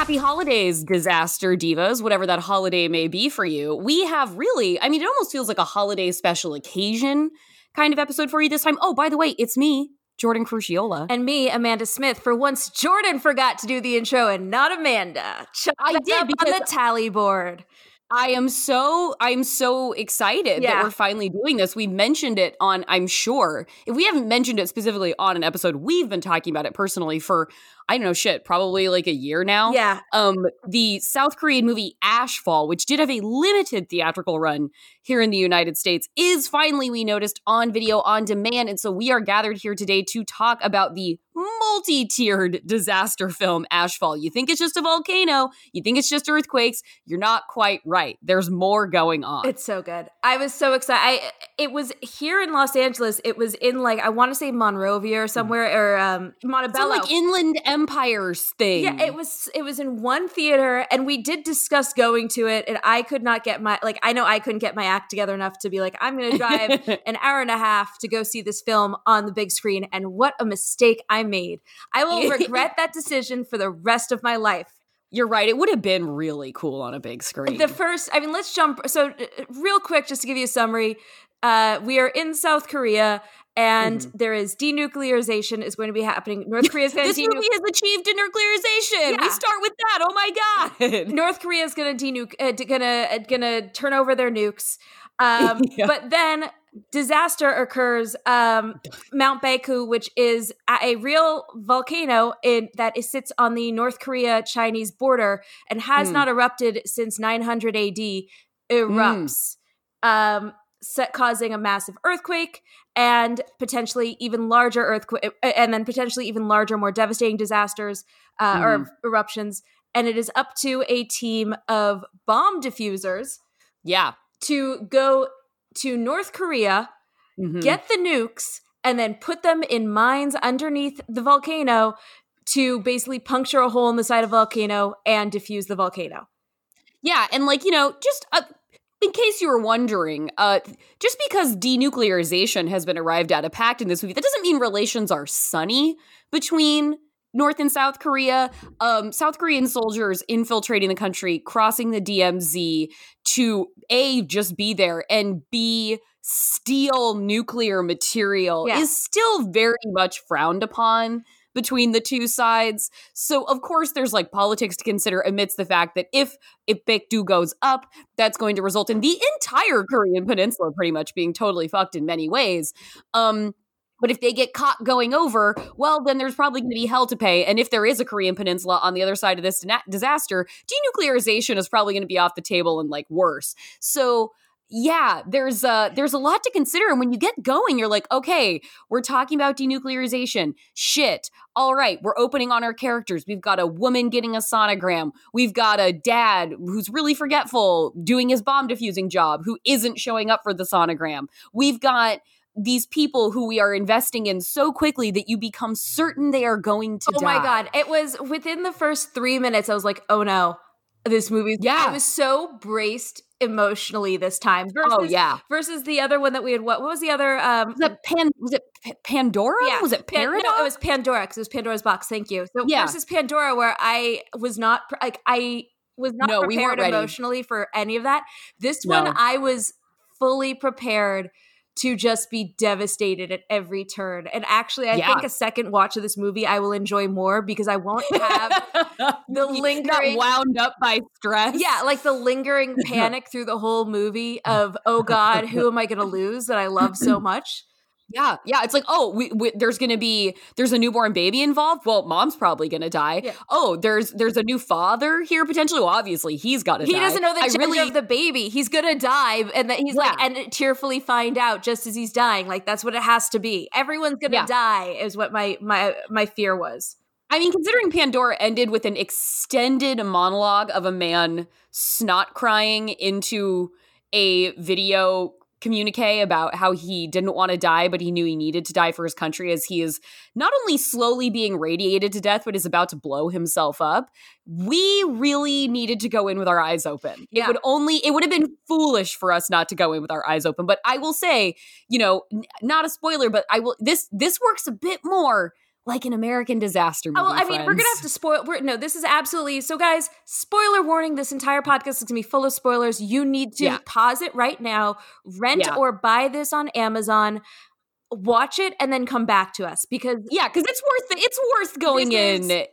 Happy holidays, disaster divas, whatever that holiday may be for you. We have really, I mean, it almost feels like a holiday special occasion kind of episode for you this time. Oh, by the way, it's me, Jordan Crucchiola. And me, Amanda Smith. For once, Jordan forgot to do the intro and not Amanda. Chuck I did on the tally board. I am so I'm so excited that we're finally doing this. We mentioned it on I'm sure. If we haven't mentioned it specifically on an episode, we've been talking about it personally for I don't know shit, probably like a year now. Yeah. Um the South Korean movie Ashfall, which did have a limited theatrical run here in the United States, is finally we noticed on video on demand and so we are gathered here today to talk about the multi-tiered disaster film Ashfall. You think it's just a volcano, you think it's just earthquakes, you're not quite right. There's more going on. It's so good. I was so excited. I it was here in Los Angeles. It was in like I want to say Monrovia or somewhere or um Montebello. Like Inland Empires thing. yeah, it was it was in one theater and we did discuss going to it and I could not get my like I know I couldn't get my act together enough to be like I'm going to drive an hour and a half to go see this film on the big screen and what a mistake I made. I will regret that decision for the rest of my life. You're right. It would have been really cool on a big screen. The first, I mean, let's jump. So, uh, real quick, just to give you a summary, uh, we are in South Korea, and there is denuclearization is going to be happening. North Korea is going this to movie has achieved denuclearization. We start with that. Oh my god. North Korea is going to denuke, uh, gonna uh, gonna turn over their nukes. Um, Yeah. But then disaster occurs. Um, Mount Baekdu, which is a, real volcano in that is, sits on the North Korea Chinese border and has Hmm. not erupted since 900 AD, erupts, um, set, causing a massive earthquake and potentially even larger earthquake, and then potentially even larger, more devastating disasters uh, Hmm. or eruptions. And it is up to a team of bomb diffusers yeah. to go to North Korea, Mhm. get the nukes, and then put them in mines underneath the volcano to basically puncture a hole in the side of the volcano and diffuse the volcano. Yeah, and like, you know, just uh, in case you were wondering, uh just because denuclearization has been arrived at a pact in this movie, that doesn't mean relations are sunny between North and South Korea. Um, South Korean soldiers infiltrating the country, crossing the DMZ to A, just be there, and B, steal nuclear material Yeah. is still very much frowned upon between the two sides. So of course there's like politics to consider amidst the fact that if if Baekdu goes up, that's going to result in the entire Korean peninsula pretty much being totally fucked in many ways. Um but if they get caught going over, well, then there's probably going to be hell to pay. And if there is a Korean peninsula on the other side of this disaster, denuclearization is probably going to be off the table and like worse. So yeah, there's a, there's a lot to consider. And when you get going, you're like, okay, we're talking about denuclearization. Shit. All right, we're opening on our characters. We've got a woman getting a sonogram. We've got a dad who's really forgetful doing his bomb diffusing job who isn't showing up for the sonogram. We've got these people who we are investing in so quickly that you become certain they are going to Oh die. my god! It was within the first three minutes. I was like, "Oh no, this movie." Yeah. I was so braced emotionally this time. Versus, Oh yeah. versus the other one that we had. What, what was the other? Um, Was it Pan was it P- Pandora? yeah, Was it Paradox? no, it was Pandora because it was Pandora's box. Thank you. So Yeah. versus Pandora, where I was not like I was not No, we prepared ready. emotionally for any of that. This No. one, I was fully prepared to just be devastated at every turn. And actually, I Yeah. think a second watch of this movie I will enjoy more because I won't have the Not lingering wound up by stress. yeah, like the lingering panic through the whole movie of oh god, who am I going to lose that I love so much? Yeah, yeah. It's like, oh, we, we, there's gonna be there's a newborn baby involved. Well, mom's probably gonna die. Yeah. Oh, there's there's a new father here potentially. Well, obviously he's got to He die. doesn't know the I gender really, of the baby. He's gonna die, and that he's like, and tearfully find out just as he's dying. Like that's what it has to be. Everyone's gonna Yeah. die, is what my my my fear was. I mean, considering Pandora ended with an extended monologue of a man snot crying into a video communique about how he didn't want to die, but he knew he needed to die for his country as he is not only slowly being radiated to death, but is about to blow himself up. We really needed to go in with our eyes open. Yeah. It would only, it would have been foolish for us not to go in with our eyes open. But I will say, you know, n- not a spoiler, but I will, this, this works a bit more like an American disaster oh, movie. Oh, well, I mean, we're gonna have to spoil. We're, no, this is absolutely so, guys. Spoiler warning: This entire podcast is gonna be full of spoilers. You need to Yeah. pause it right now, rent Yeah. or buy this on Amazon, watch it, and then come back to us because Yeah, because it's worth it. It's worth going in is-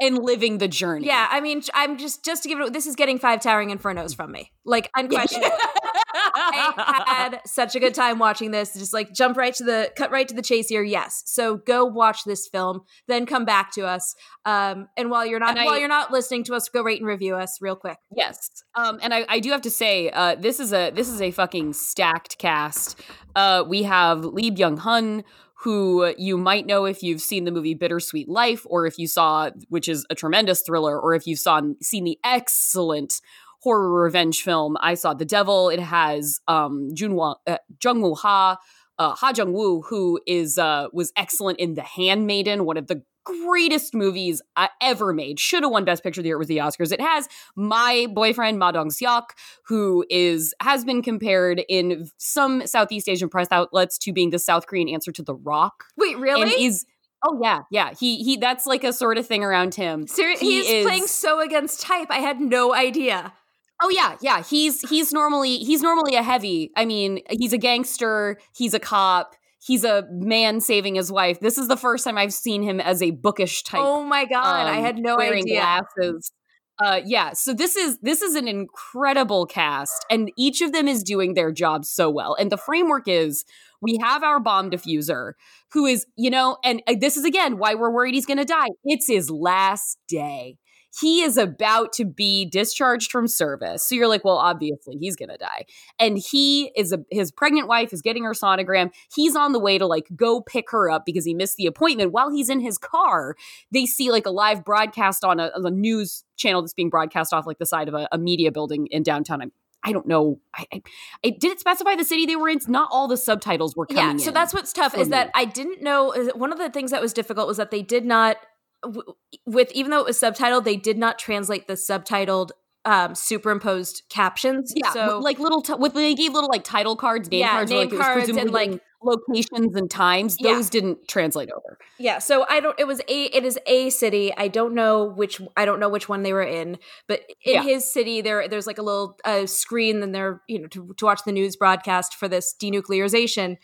and living the journey. yeah, I mean, I'm just just to give it. This is getting five towering infernos from me, like unquestionably. I had such a good time watching this. Just like jump right to the cut right to the chase here. Yes. So go watch this film, then come back to us. Um, and while you're not I- while you're not listening to us, go rate and review us real quick. Yes. Um, and I, I do have to say, uh, this is a this is a fucking stacked cast. Uh, we have Lee Byung Hun, who you might know if you've seen the movie Bittersweet Life, or if you saw, which is a tremendous thriller, or if you've saw seen the excellent horror revenge film I Saw the Devil. It has um, Junwa, uh, Jung Woo Ha, uh, Ha Jung Woo, who is uh, was excellent in The Handmaiden, one of the greatest movies uh, ever made. Should have won Best Picture of the year with the Oscars. It has my boyfriend Ma Dong Seok, who is has been compared in some Southeast Asian press outlets to being the South Korean answer to The Rock, Wait, really? and is oh yeah yeah he he that's like a sort of thing around him. Seri- he he's is- playing so against type. I had no idea. Oh yeah, yeah. He's he's normally he's normally a heavy. I mean, he's a gangster. He's a cop. He's a man saving his wife. This is the first time I've seen him as a bookish type. Oh my god, I um, had no wearing idea. glasses. Uh, yeah, so this is this is an incredible cast, and each of them is doing their job so well. And the framework is we have our bomb diffuser, who is you know, and uh, this is again why we're worried he's going to die. It's his last day. He is about to be discharged from service. So you're like, well, obviously he's going to die. And he is a his pregnant wife is getting her sonogram. He's on the way to like go pick her up because he missed the appointment. While he's in his car, they see like a live broadcast on a, a news channel that's being broadcast off like the side of a, a media building in downtown. I'm, I don't know. I, I, I did it specify the city they were in. Not all the subtitles were coming Yeah, so in. that's what's tough is that. I didn't know. Uh, one of the things that was difficult was that they did not, w- with even though it was subtitled, they did not translate the subtitled um, superimposed captions. yeah, so like little t- with they gave little like title cards, name Yeah, cards, name like, cards and, like- locations and times. Yeah. Those didn't translate over. yeah, so I don't. It was a. It is a city. I don't know which. I don't know which one they were in, but in Yeah. his city, there there's like a little uh, screen, and they're you know to, to watch the news broadcast for this denuclearization,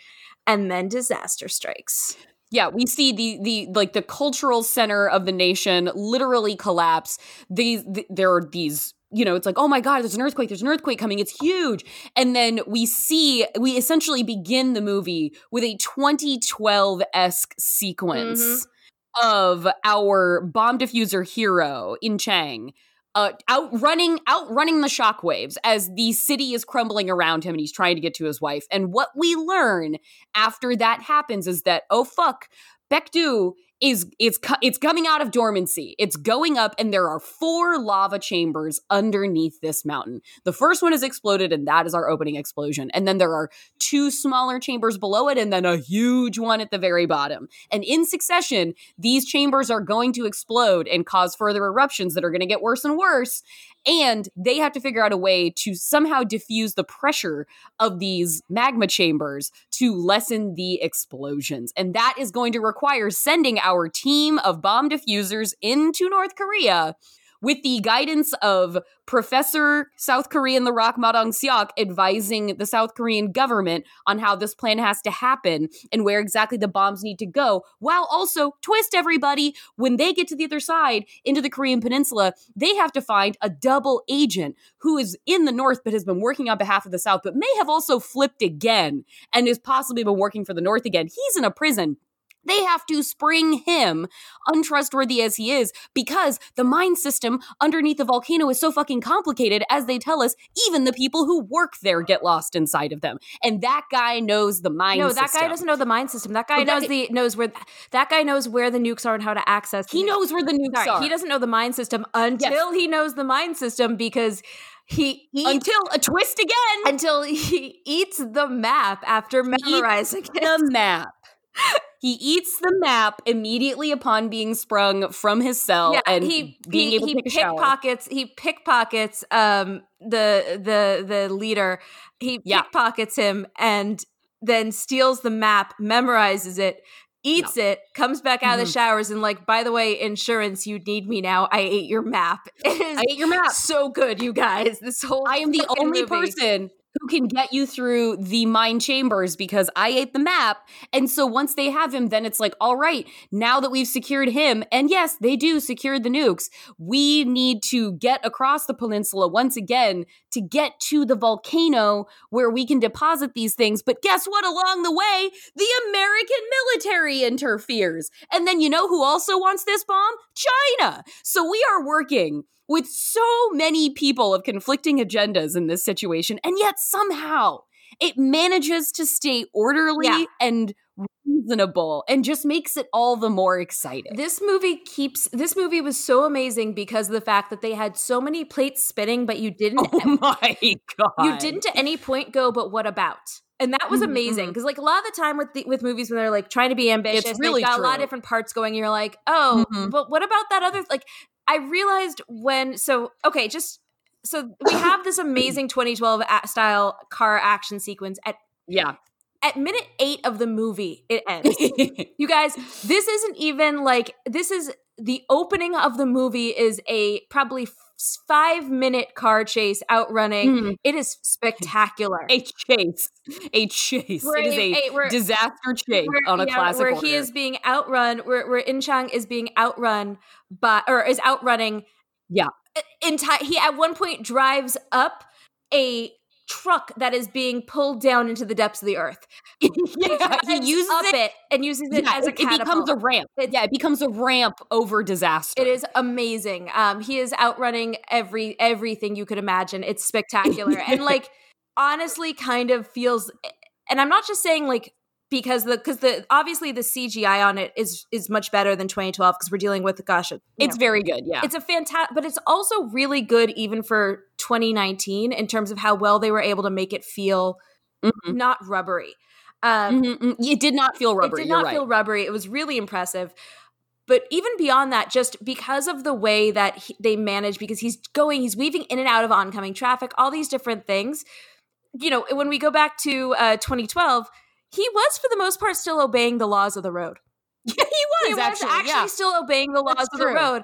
and then disaster strikes. Yeah, we see the the like the cultural center of the nation literally collapse. These th- there are these you know, it's like, oh my God, there's an earthquake, there's an earthquake coming, it's huge. And then we see, we essentially begin the movie with a 2012 esque sequence mm-hmm. of our bomb diffuser hero in Chang. Uh, outrunning, outrunning the shockwaves as the city is crumbling around him, and he's trying to get to his wife. And what we learn after that happens is that oh fuck, Baekdu is it's it's coming out of dormancy. It's going up, and there are four lava chambers underneath this mountain. The first one is exploded, and that is our opening explosion. And then there are two smaller chambers below it, and then a huge one at the very bottom. And in succession, these chambers are going to explode and cause further eruptions that are going to get worse and worse. And they have to figure out a way to somehow diffuse the pressure of these magma chambers to lessen the explosions. And that is going to require sending our team of bomb diffusers into North Korea with the guidance of Professor South Korean The Rock Ma Dong Seok advising the South Korean government on how this plan has to happen and where exactly the bombs need to go, while also twist everybody when they get to the other side into the Korean peninsula, they have to find a double agent who is in the North but has been working on behalf of the South, but may have also flipped again and has possibly been working for the North again. He's in a prison They have to spring him, untrustworthy as he is, because the mine system underneath the volcano is so fucking complicated, as they tell us, even the people who work there get lost inside of them. And that guy knows the mine no, system. that guy doesn't know the mine system. That guy Oh, knows guy- the knows where that guy knows where the nukes are and how to access. He knows where the nukes Sorry, are. he doesn't know the mine system until he knows the mine system because he eats Until a twist again. until he eats the map after memorizing it. the map. He eats the map immediately upon being sprung from his cell yeah, and he being he, able to pickpockets he pickpockets um the the the leader. He Yeah. pickpockets him and then steals the map, memorizes it, eats it, comes back out of Mm-hmm. the showers and like, by the way, insurance, you need me now. I ate your map. I ate your map. so good, you guys. This whole I am the only movie. person who can get you through the mine chambers because I ate the map. And so once they have him, then it's like, all right, now that we've secured him, and yes, they do secure the nukes, we need to get across the peninsula once again to get to the volcano where we can deposit these things. But guess what? Along the way, the American military interferes. And then you know who also wants this bomb? China. So we are working with so many people of conflicting agendas in this situation, and yet somehow it manages to stay orderly Yeah. and reasonable and just makes it all the more exciting. This movie keeps this movie was so amazing because of the fact that they had so many plates spinning, but you didn't oh my god. you didn't at any point go, but what about? And that was amazing mhm. because, like, a lot of the time with the, with movies when they're like trying to be ambitious, It's really got a lot of different parts going. And you're like, oh, Mhm. but what about that other? Like, I realized when so okay, just so we have this amazing 2012 style car action sequence at Yeah. At minute eight of the movie. It ends. You guys, this isn't even like this is the opening of the movie is a probably five minute car chase outrunning. Mhm. It is spectacular. a chase. A chase. We're it is a- a, disaster chase on a yeah, classic where order. he is being outrun, where where Inchang is being outrun by or is outrunning. Yeah. Entire he at one point drives up a truck that is being pulled down into the depths of the earth. yeah, he uses it. it, and uses it yeah, as a it, it becomes a ramp. It's- yeah, it becomes a ramp over disaster. It is amazing. Um, he is outrunning every everything you could imagine. It's spectacular, and like honestly, kind of feels. And I'm not just saying like because the because the obviously the CGI on it is is much better than 2012 because we're dealing with gosh, It's know, very good. Yeah. it's a fantastic, but it's also really good even for 2019 in terms of how well they were able to make it feel Mhm. not rubbery. Um, Mhm, mhm. It did not feel rubbery. it did not right. feel rubbery. It was really impressive. But even beyond that, just because of the way that he, they manage, because he's going, he's weaving in and out of oncoming traffic, all these different things. You know, when we go back to uh, 2012, he was for the most part still obeying the laws of the road. Yeah, he was He was actually. actually yeah. still obeying the laws That's of the road.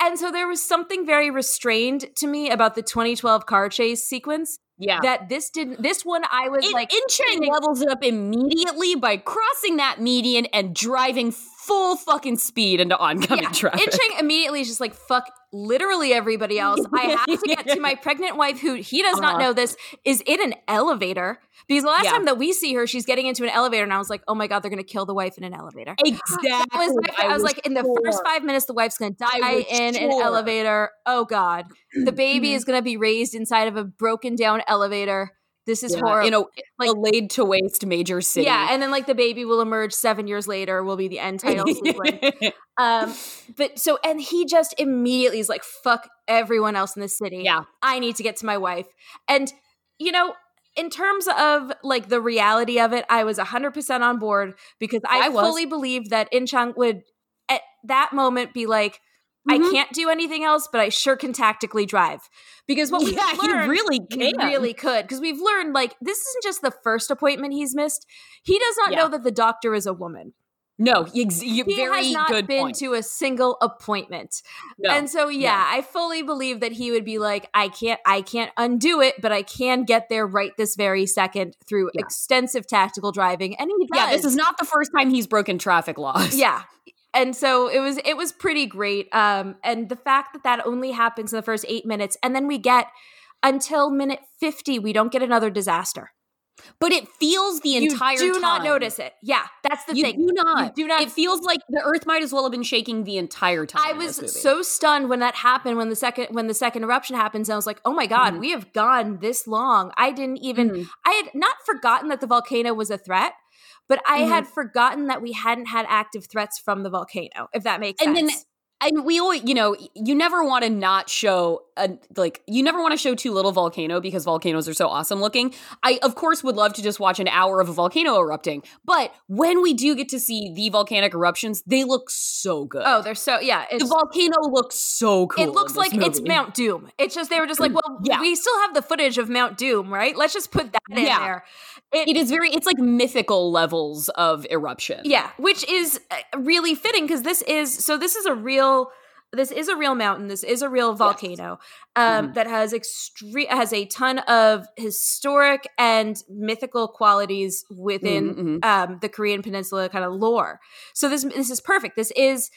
And so there was something very restrained to me about the 2012 car chase sequence yeah. that this didn't. This one I was In, like, Inchang feeling- levels it up immediately by crossing that median and driving full fucking speed into oncoming yeah, traffic. Inchang immediately is just like fuck literally everybody else. I have to get to my pregnant wife who he does not Uh-huh. know this is in an elevator because the last Yeah. time that we see her, she's getting into an elevator, and I was like, oh my god, they're gonna kill the wife in an elevator. exactly. Was my- I, was like, in the first five minutes, the wife's gonna die was in an elevator. Oh god, the baby Mhm. is gonna be raised inside of a broken down elevator. This is Yeah, horrible. You know, Like- a laid to waste major city. yeah, and then like the baby will emerge seven years later. Will be the end title. Um, but so and he just immediately is like, "Fuck everyone else in the city. yeah. I need to get to my wife." And you know, in terms of like the reality of it, I was hundred percent on board because I, I fully believed that Inchang would at that moment be like, "I Mhm. can't do anything else, but I sure can tactically drive." Because what yeah, we he learned, really he can. really could because we've learned like this isn't just the first appointment he's missed. He does not Yeah. know that the doctor is a woman. No, ex- He has not been point. to a single appointment. No. And so yeah, I fully believe that he would be like I can't I can't undo it, but I can get there right this very second through Yeah. extensive tactical driving. And he does. yeah, this is not the first time he's broken traffic laws. Yeah. And so it was it was pretty great. Um and the fact that that only happens in the first 8 minutes and then we get until minute 50 we don't get another disaster. but it feels the you entire You do time. not notice it. Yeah, that's the You thing. do not. You do not. It feels like the Earth might as well have been shaking the entire time. I was so stunned when that happened when the second when the second eruption happens. I was like, "Oh my god, Mhm. we have gone this long." I didn't even Mhm. I had not forgotten that the volcano was a threat, but I Mhm. had forgotten that we hadn't had active threats from the volcano, if that makes sense. And sense. then- and we always, you know, you never want to not show a like you never want to show too little volcano because volcanoes are so awesome looking. I of course would love to just watch an hour of a volcano erupting, but when we do get to see the volcanic eruptions, they look so good. oh, they're so yeah, the volcano looks so cool. it looks like this it's. Mount Doom. It's just they were just like, well, Yeah. we still have the footage of Mount Doom, right? Let's just put that in Yeah. there. It, It is very. It's like mythical levels of eruption. Yeah, which is uh, really fitting because this is so this is a real this is a real mountain. This is a real volcano um, Mhm. that has extreme has a ton of historic and mythical qualities within Mhm, um, the Korean Peninsula kind of lore. So this this is perfect. This is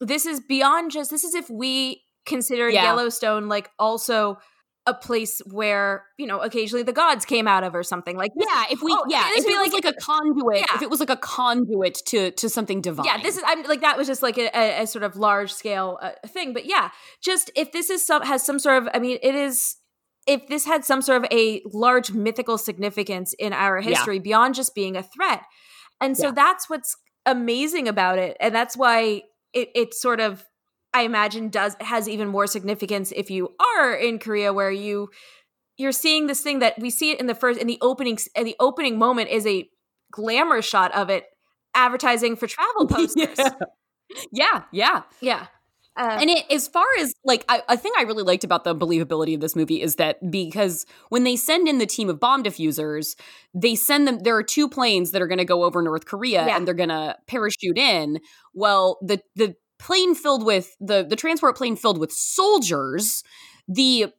this is beyond just this is if we consider Yeah. Yellowstone like also a place where you know occasionally the gods came out of or something like this Yeah, if we Oh, yeah, if it be was like- like, a conduit, Yeah. if it was like a conduit to to something divine. Yeah, this is I'm like that was just like a, a, a sort of large scale uh, thing, but yeah, just if this is some has some sort of I mean it is if this had some sort of a large mythical significance in our Yeah. history beyond just being a threat, and so Yeah. that's what's amazing about it, and that's why it it sort of I imagine does has even more significance if you are in Korea where you you're seeing this thing that we see it in the first in the opening in the opening moment is a glamour shot of it advertising for travel posters. yeah. yeah, yeah. Yeah. Um, And it, as far as like, I, a thing I really liked about the believability of this movie is that because when they send in the team of bomb diffusers, they send them. There are two planes that are going to go over North Korea, Yeah. and they're going to parachute in. Well, the the plane filled with the the transport plane filled with soldiers, the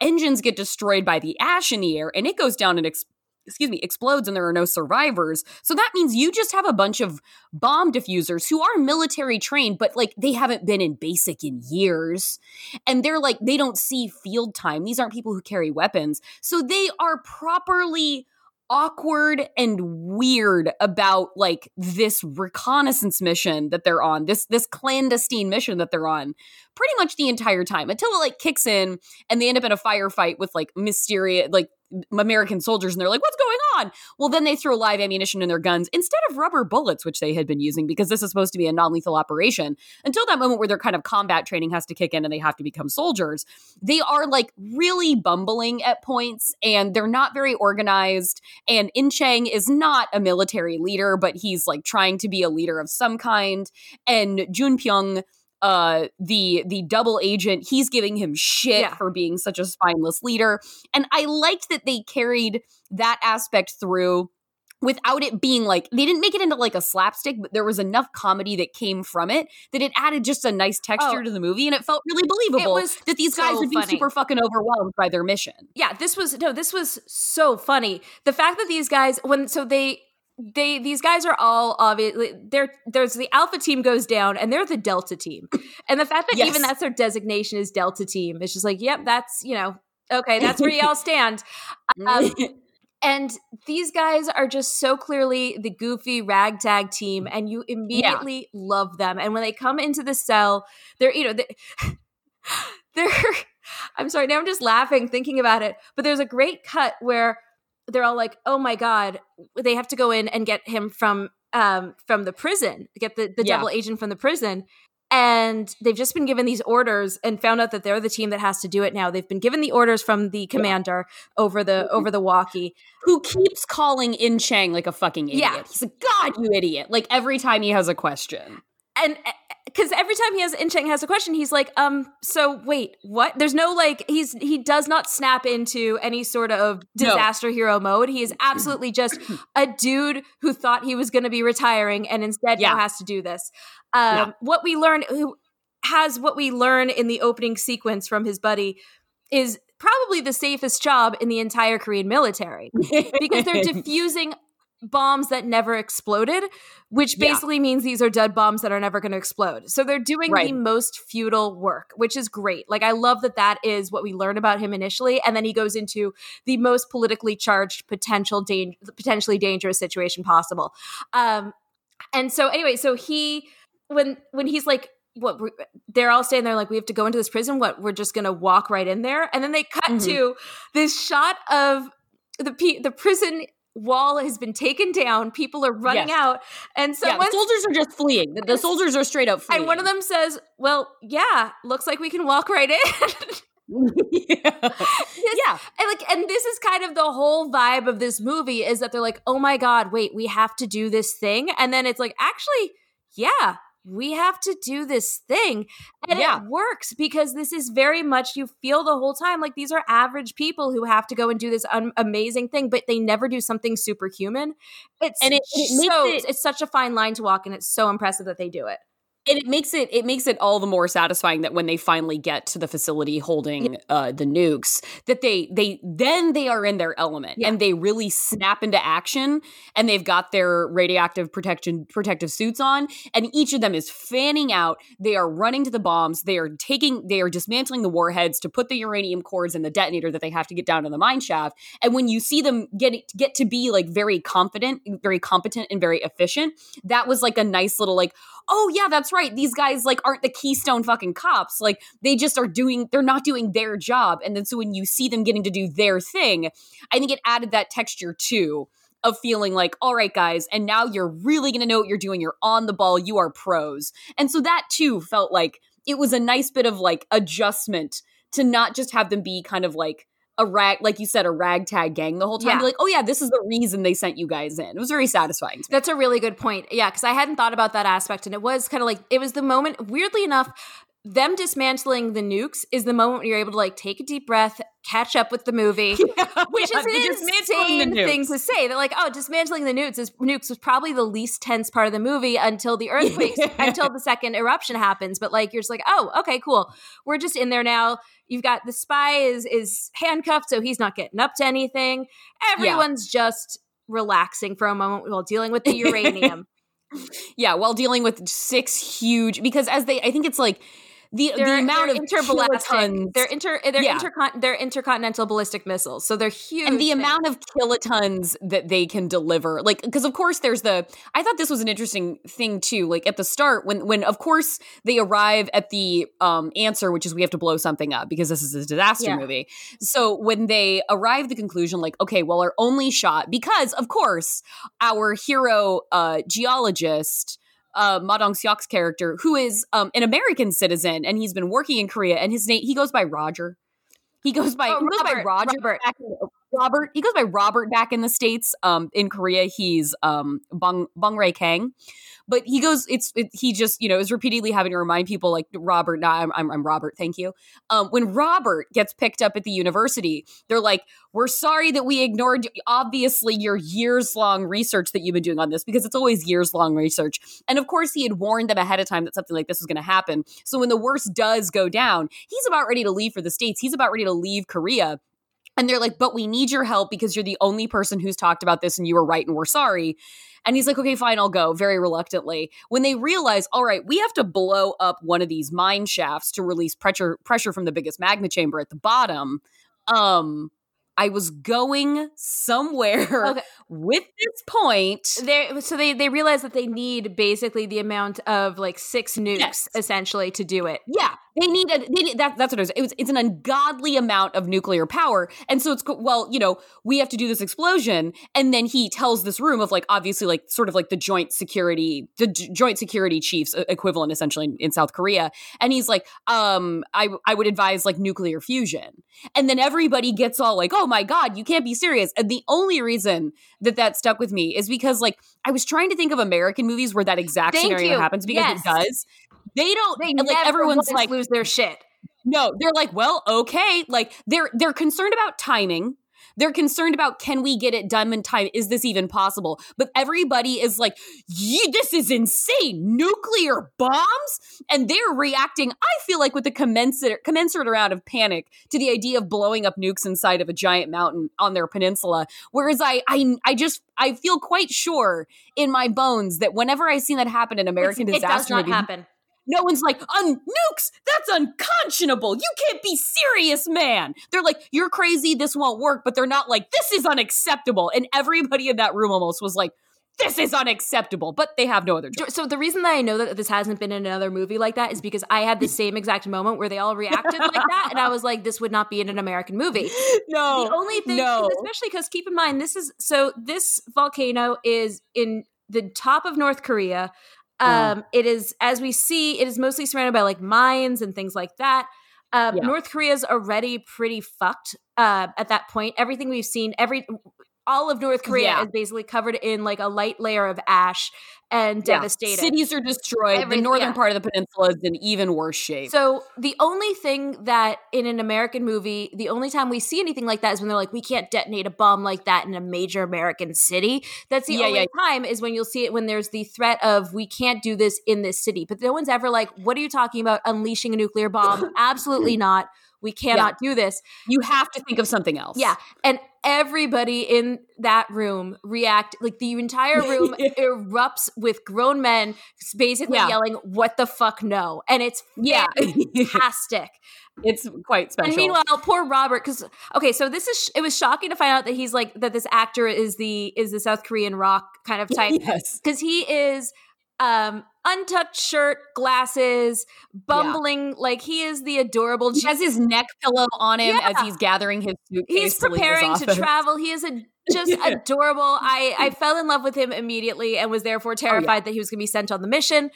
engines get destroyed by the ash in the air, and it goes down and. Ex- Excuse me, explodes and there are no survivors. So that means you just have a bunch of bomb diffusers who are military trained, but like they haven't been in basic in years. And they're like, they don't see field time. These aren't people who carry weapons. So they are properly awkward and weird about like this reconnaissance mission that they're on this this clandestine mission that they're on pretty much the entire time until it like kicks in and they end up in a firefight with like mysterious like American soldiers and they're like, what's going on? Well, then they throw live ammunition in their guns instead of rubber bullets, which they had been using because this is supposed to be a non lethal operation. Until that moment where their kind of combat training has to kick in and they have to become soldiers, they are like really bumbling at points and they're not very organized. And In Chang is not a military leader, but he's like trying to be a leader of some kind. And Jun Pyong uh the the double agent he's giving him shit Yeah. for being such a spineless leader and i liked that they carried that aspect through without it being like they didn't make it into like a slapstick but there was enough comedy that came from it that it added just a nice texture Oh. to the movie and it felt really believable that these guys so would be funny. super fucking overwhelmed by their mission yeah, this was no, this was so funny. The fact that these guys when so they they these guys are all obviously they're there's the alpha team goes down and they're the delta team. And the fact that Yes. even that's their designation is delta team, it's just like, yep, that's, you know, okay, that's where y'all stand. Um, and these guys are just so clearly the goofy ragtag team and you immediately love them and when they come into the cell they're you know they, they're i'm sorry now i'm just laughing thinking about it but there's a great cut where they're all like oh my god they have to go in and get him from um from the prison get the, the Yeah. double agent from the prison. And they've just been given these orders and found out that they're the team that has to do it now. They've been given the orders from the commander over the over the walkie. Who keeps calling in chang like a fucking idiot. Yeah. he's like god you idiot. Like every time he has a question and because every time he has Inchang has a question, he's like, um, so wait, what? There's no like he's he does not snap into any sort of No. disaster hero mode. He is absolutely just a dude who thought he was going to be retiring and instead now has to do this. Um, Yeah. What we learn, who has what we learn in the opening sequence from his buddy, is probably the safest job in the entire Korean military because they're diffusing bombs that never exploded, which Yeah. basically means these are dead bombs that are never going to explode. So they're doing Right. the most futile work, which is great. Like I love that that is what we learn about him initially, and then he goes into the most politically charged, potential danger, potentially dangerous situation possible. Um, and so anyway, so he when when he's like. What they're all saying they're like we have to go into this prison. What we're just gonna walk right in there, and then they cut Mhm. to this shot of the the prison wall has been taken down. People are running Yes. out, and yeah, the soldiers are just fleeing. The, the soldiers are straight up fleeing. and one of them says, "Well, yeah, looks like we can walk right in." yeah. yeah. and like, and this is kind of the whole vibe of this movie is that they're like, "Oh my god, wait, we have to do this thing," and then it's like, actually, yeah. We have to do this thing. And Yeah. it works because this is very much, you feel the whole time like these are average people who have to go and do this un- amazing thing, but they never do something superhuman. It's And it- it makes so, it- it's such a fine line to walk, and it's so impressive that they do it. And it makes it it makes it all the more satisfying that when they finally get to the facility holding uh, the nukes that they they then they are in their element Yeah. and they really snap into action and they've got their radioactive protection protective suits on and each of them is fanning out. They are running to the bombs. They are taking they are dismantling the warheads to put the uranium cores in the detonator that they have to get down to the mine shaft. And when you see them get get to be like very confident very competent and very efficient that was like a nice little like oh yeah that's right these guys like aren't the keystone fucking cops. Like they just are doing they're not doing their job. And then so when you see them getting to do their thing i think it added that texture too of feeling like all right guys and now you're really to know what you're doing. You're on the ball. You are pros. And so that too felt like it was a nice bit of like adjustment to not just have them be kind of like a rag like you said a ragtag gang the whole time Yeah. Be like oh yeah this is the reason they sent you guys in it was very satisfying. That's a really good point. Yeah, because I hadn't thought about that aspect. And it was kind of like, it was the moment, weirdly enough, them dismantling the nukes is the moment you're able to like take a deep breath, catch up with the movie. Which Yeah, is an insane thing to say. They're like, oh, dismantling the nukes is nukes was probably the least tense part of the movie until the earthquakes, until the second eruption happens. But like, you're just like, oh, okay, cool. We're just in there now. You've got the spy is is handcuffed, so he's not getting up to anything. Everyone's just relaxing for a moment while dealing with the uranium. Yeah, while dealing with six huge because as they I think it's like the the amount of kilotons They're inter. They're Yeah. intercon- They're intercontinental ballistic missiles, so they're huge. and the things. amount of kilotons that they can deliver like because of course there's the i thought this was an interesting thing too like at the start when when of course they arrive at the um answer which is we have to blow something up because this is a disaster Yeah. movie so when they arrive at the conclusion like okay well our only shot because of course our hero uh geologist uh, Ma Dong Seok's character, who is um, an American citizen, and he's been working in Korea, and his name he goes by Roger. He goes by Oh, he goes by Roger. Robert. Back in, Robert. He goes by Robert back in the states. Um, in Korea, he's um Bong Bong Ray Kang, but he goes. It's it, he just you know is repeatedly having to remind people like Robert. I'm I'm, I'm Robert. Thank you. Um, when Robert gets picked up at the university, they're like, "We're sorry that we ignored obviously your years long research that you've been doing on this because it's always years long research." And of course, he had warned them ahead of time that something like this was going to happen. So when the worst does go down, he's about ready to leave for the states. He's about ready to leave Korea. And they're like, but we need your help because you're the only person who's talked about this and you were right and we're sorry. And he's like, okay, fine, I'll go very reluctantly. When they realize, all right, we have to blow up one of these mine shafts to release pressure pressure from the biggest magma chamber at the bottom. Um, I was going somewhere Okay. with this point. They so they they realize that they need basically the amount of like six nukes Yes. essentially to do it. Yeah, they need a they need, that. That's what it was. It was. It's an ungodly amount of nuclear power, and so it's well, you know, we have to do this explosion, and then he tells this room of like obviously like sort of like the joint security, the J- joint security chiefs equivalent essentially in, in South Korea, and he's like, um, I I would advise like nuclear fusion, and then everybody gets all like, oh my god, you can't be serious, and the only reason that that stuck with me is because like I was trying to think of American movies where that exact Thank scenario you. happens because Yes. it does. They don't They like everyone's like lose their shit. no, they're like, well, okay. Like they're they're concerned about timing. They're concerned about can we get it done in time? Is this even possible? But everybody is like, this is insane. Nuclear bombs? And they're reacting, I feel like, with a commensurate, commensurate amount of panic to the idea of blowing up nukes inside of a giant mountain on their peninsula. Whereas I I I just I feel quite sure in my bones that whenever I see that happen in American It's- disaster it does not movies, happen. No one's like, un- nukes, that's unconscionable. You can't be serious, man. They're like, you're crazy, this won't work, but they're not like, this is unacceptable. And everybody in that room almost was like, this is unacceptable, but they have no other choice. So the reason that I know that this hasn't been in another movie like that is because I had the same exact moment where they all reacted like that, and I was like, "This would not be in an American movie." No, the only thing, no. especially because keep in mind, this is so this volcano is in the top of North Korea. Uh-huh. Um, It is, as we see, it is mostly surrounded by like mines and things like that. Um, Yeah. North Korea's already pretty fucked uh, at that point. Everything we've seen, every all of North Korea Yeah. is basically covered in like a light layer of ash and Yeah. devastated. Cities are destroyed. Every- the northern yeah. part of the peninsula is in even worse shape. So the only thing that in an American movie, the only time we see anything like that is when they're like, we can't detonate a bomb like that in a major American city. That's the only time is when you'll see it when there's the threat of we can't do this in this city. But no one's ever like, what are you talking about? Unleashing a nuclear bomb? Absolutely not. We cannot do this. you have to think of something else. Yeah. And everybody in that room react like the entire room erupts with grown men basically Yeah. yelling, What the fuck no? And it's Yeah. fantastic. it's quite special. And meanwhile, poor Robert, because okay, so this is it was shocking to find out that he's like that this actor is the is the South Korean rock kind of type yes. because he is um untucked shirt, glasses, bumbling like he is the adorable. He has his neck pillow on him as he's gathering his suitcase. He's to preparing to office. travel. He is a just adorable. I I fell in love with him immediately and was therefore terrified that he was going to be sent on the mission.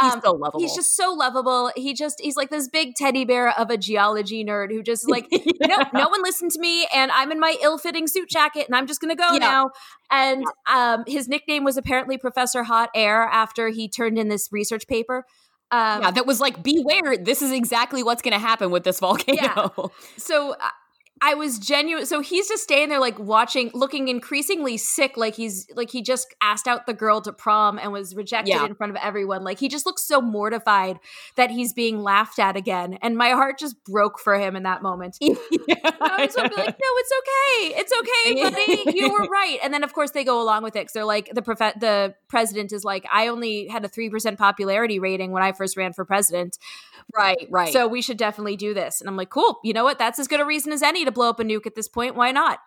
He's Um, so lovable. He's just so lovable. He just he's like this big teddy bear of a geology nerd who just like no no one listened to me and I'm in my ill-fitting suit jacket and I'm just going to go Yeah. now. And um his nickname was apparently Professor Hot Air after he turned in this research paper. Um yeah, that was like, beware, this is exactly what's going to happen with this volcano. so uh, I was genuine. So he's just staying there, like watching, looking increasingly sick. Like he's like he just asked out the girl to prom and was rejected Yeah. in front of everyone. Like he just looks so mortified that he's being laughed at again. And my heart just broke for him in that moment. I was like, no, it's okay. It's okay, buddy. You were right. And then, of course, they go along with it because they're like, the prof- the president is like, I only had a 3% popularity rating when I first ran for president. right, right. So we should definitely do this. And I'm like, cool. You know what? That's as good a reason as any to blow up a nuke at this point. Why not?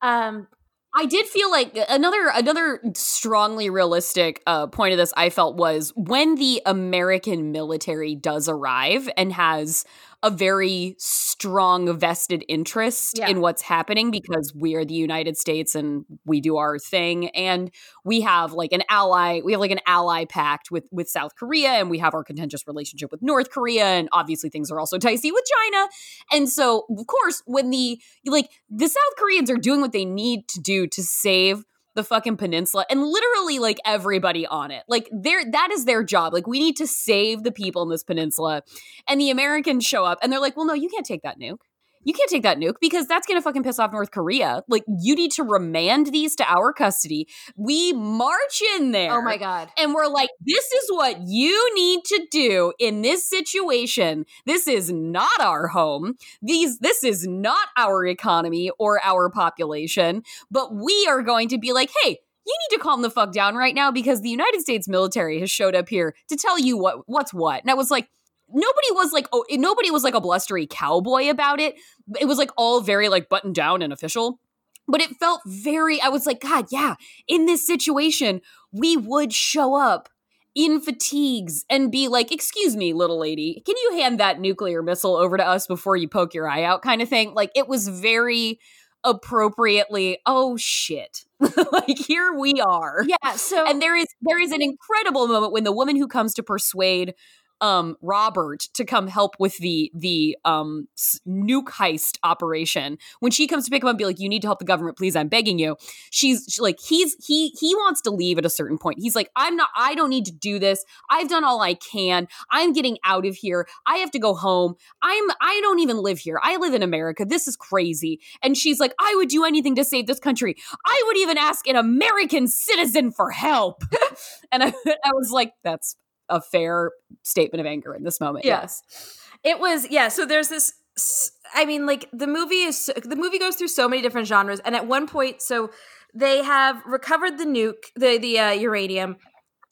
Um, I did feel like another another strongly realistic uh, point of this I felt was when the American military does arrive and has a very strong vested interest Yeah. in what's happening because we are the United States and we do our thing and we have like an ally we have like an ally pact with with South Korea and we have our contentious relationship with North Korea and obviously things are also dicey with China and so of course when the like the South Koreans are doing what they need to do to save the fucking peninsula and literally like everybody on it. Like they're that is their job. Like we need to save the people in this peninsula. And the Americans show up and they're like, "Well, no, you can't take that nuke. You can't take that nuke because that's going to fucking piss off North Korea. Like you need to remand these to our custody. We march in there. oh my God. And we're like, this is what you need to do in this situation. This is not our home. These this is not our economy or our population, but we are going to be like, hey, you need to calm the fuck down right now because the United States military has showed up here to tell you what what's what. And I was like, nobody was like, oh, nobody was like a blustery cowboy about it. It was like all very like buttoned down and official. But it felt very, I was like, God, yeah, in this situation, we would show up in fatigues and be like, Excuse me, little lady, can you hand that nuclear missile over to us before you poke your eye out? kind of thing. Like, it was very appropriately, oh shit. like, here we are. Yeah. So And there is there is an incredible moment when the woman who comes to persuade um Robert to come help with the the um nuke heist operation. When she comes to pick him up and be like, "You need to help the government, please. I'm begging you." She's she- like, he's he he wants to leave at a certain point. He's like, "I'm not. I don't need to do this. I've done all I can. I'm getting out of here. I have to go home. I'm I don't even live here. I live in America. This is crazy." And she's like, "I would do anything to save this country. I would even ask an American citizen for help." and I, I was like, "That's a fair statement of anger in this moment." Yes. It was yeah. So there's this. I mean, like the movie is the movie goes through so many different genres, and at one point, so they have recovered the nuke, the the uh, uranium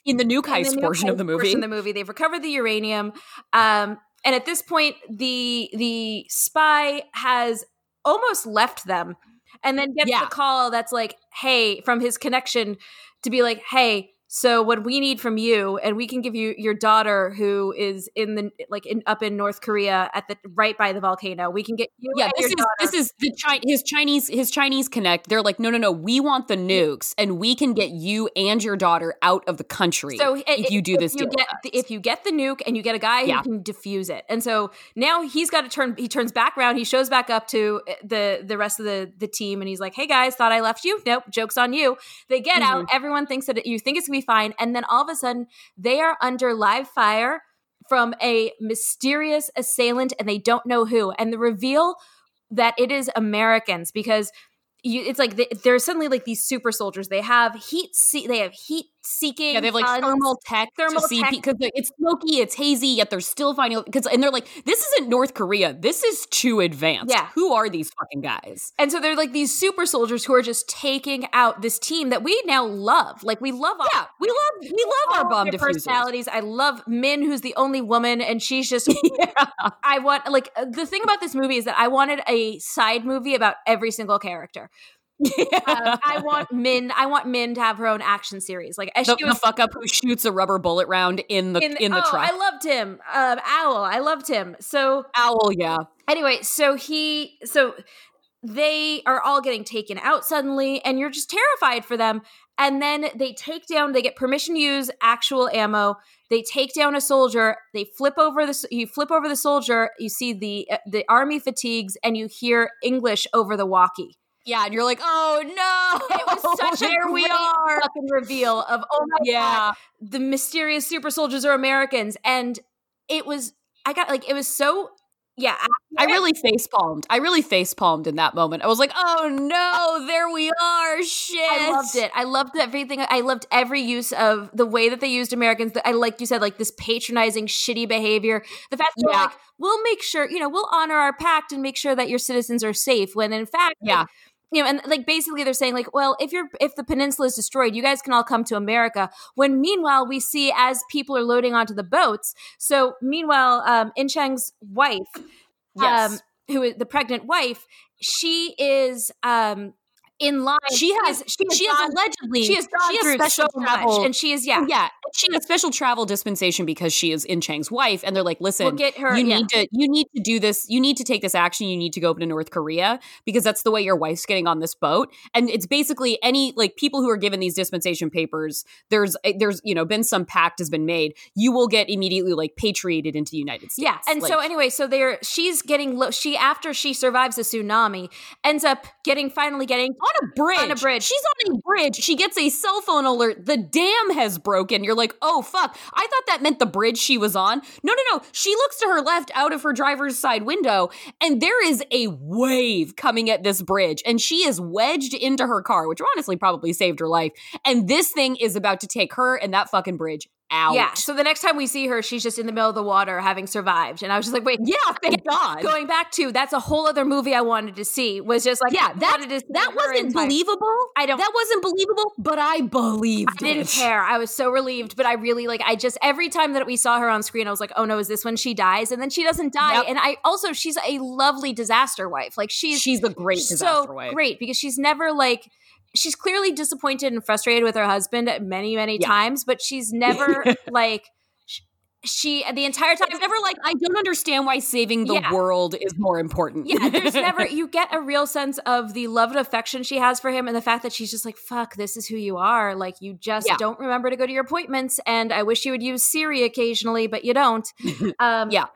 In the nuke in heist the portion of the movie. of the movie, they've recovered the uranium, um, and at this point, the the spy has almost left them, and then gets Yeah. the call that's like, "Hey," from his connection to be like, "Hey." So what we need from you, and we can give you your daughter who is in the like in up in North Korea at the right by the volcano. We can get you. yeah, this is daughter. this is the Chi- his Chinese his Chinese connect. They're like, no, no, no. We want the nukes, and we can get you and your daughter out of the country. So if you do this you get with the, us. if you get the nuke and you get a guy Yeah. who can defuse it, and so now he's got to turn. He turns back around. He shows back up to uh, the the rest of the the team, and he's like, "Hey guys, thought I left you. Nope, jokes on you." They get out. Mm-hmm. Everyone thinks that you think it's gonna be fine, and then all of a sudden they are under live fire from a mysterious assailant, and they don't know who. And the reveal that it is Americans because you, it's like they're suddenly like these super soldiers. They have heat. See, they have heat seeking. yeah, they have like thermal tech thermal to see because it's smoky, it's hazy, yet they're still finding because and they're like, this isn't North Korea. This is too advanced. Yeah. who are these fucking guys? And so they're like these super soldiers who are just taking out this team that we now love. Like we love. Yeah, we love we love our bomb diffusers. personalities. I love Min, who's the only woman, and she's just. yeah. I want like uh, the thing about this movie is that I wanted a side movie about every single character. Um, I want Min. I want Min to have her own action series. Like the, she the fuck up who shoots a rubber bullet round in the in, the oh, truck. I loved him. Um, Owl. I loved him. So Owl, yeah. anyway, so he so they are all getting taken out suddenly, and you're just terrified for them. And then they take down. They get permission to use actual ammo. They take down a soldier. They flip over the. You flip over the soldier. You see the uh, the army fatigues, and you hear English over the walkie. Yeah, and you're like, oh no! It was such a There we are. fucking reveal of oh my god, the mysterious super soldiers are Americans, and it was. I got like it was so. Yeah, I really face palmed. I really face palmed in that moment. I was like, oh no, there we are. Shit. I loved it. I loved everything. I loved every use of the way that they used Americans. I like you said, like this patronizing, shitty behavior. The fact that Yeah. like, we'll make sure, you know, we'll honor our pact and make sure that your citizens are safe. When in fact, like, Yeah. You know, and like basically they're saying like, well, if you're if the peninsula is destroyed, you guys can all come to America. When meanwhile we see as people are loading onto the boats. So meanwhile, um, In Chang's wife, Yes. um, who is the pregnant wife, she is um in line. she has she, has she has gone- allegedly she has gone she through has special so travel much, and she is yeah. yeah she has special travel dispensation because she is in Chang's wife and they're like listen We'll get her. you yeah. need to you need to do this you need to take this action you need to go over to North Korea because that's the way your wife's getting on this boat and it's basically any like people who are given these dispensation papers there's eh, there's you know been some pact has been made you will get immediately like patriated into the United States Yeah, and so anyway, so they're she's getting low. She after she survives a tsunami, ends up getting finally getting on a bridge. On a bridge. She's on a bridge. She gets a cell phone alert. The dam has broken. You're like, oh, fuck. I thought that meant the bridge she was on. No, no, no. She looks to her left out of her driver's side window, and there is a wave coming at this bridge, and she is wedged into her car, which honestly probably saved her life. And this thing is about to take her and that fucking bridge out. yeah. So the next time we see her, she's just in the middle of the water, having survived. And I was just like, wait, Yeah, thank God. going back to that's a whole other movie I wanted to see. Was just like yeah, that, wanted to see that wasn't believable. I don't- That wasn't believable, but I believed I didn't it. care. I was so relieved, but I really like. I just every time that we saw her on screen, I was like, "Oh no, is this when she dies?" And then she doesn't die. Yep. And I also, she's a lovely disaster wife. Like she's She's a great so wife. great because she's never like she's clearly disappointed and frustrated with her husband many many Yeah. times but she's never like she the entire time It's never like I don't understand why saving the Yeah. world is more important. yeah, there's never you get a real sense of the love and affection she has for him and the fact that she's just like, fuck, this is who you are. Like you just Yeah. don't remember to go to your appointments and I wish you would use Siri occasionally, but you don't. Um Yeah.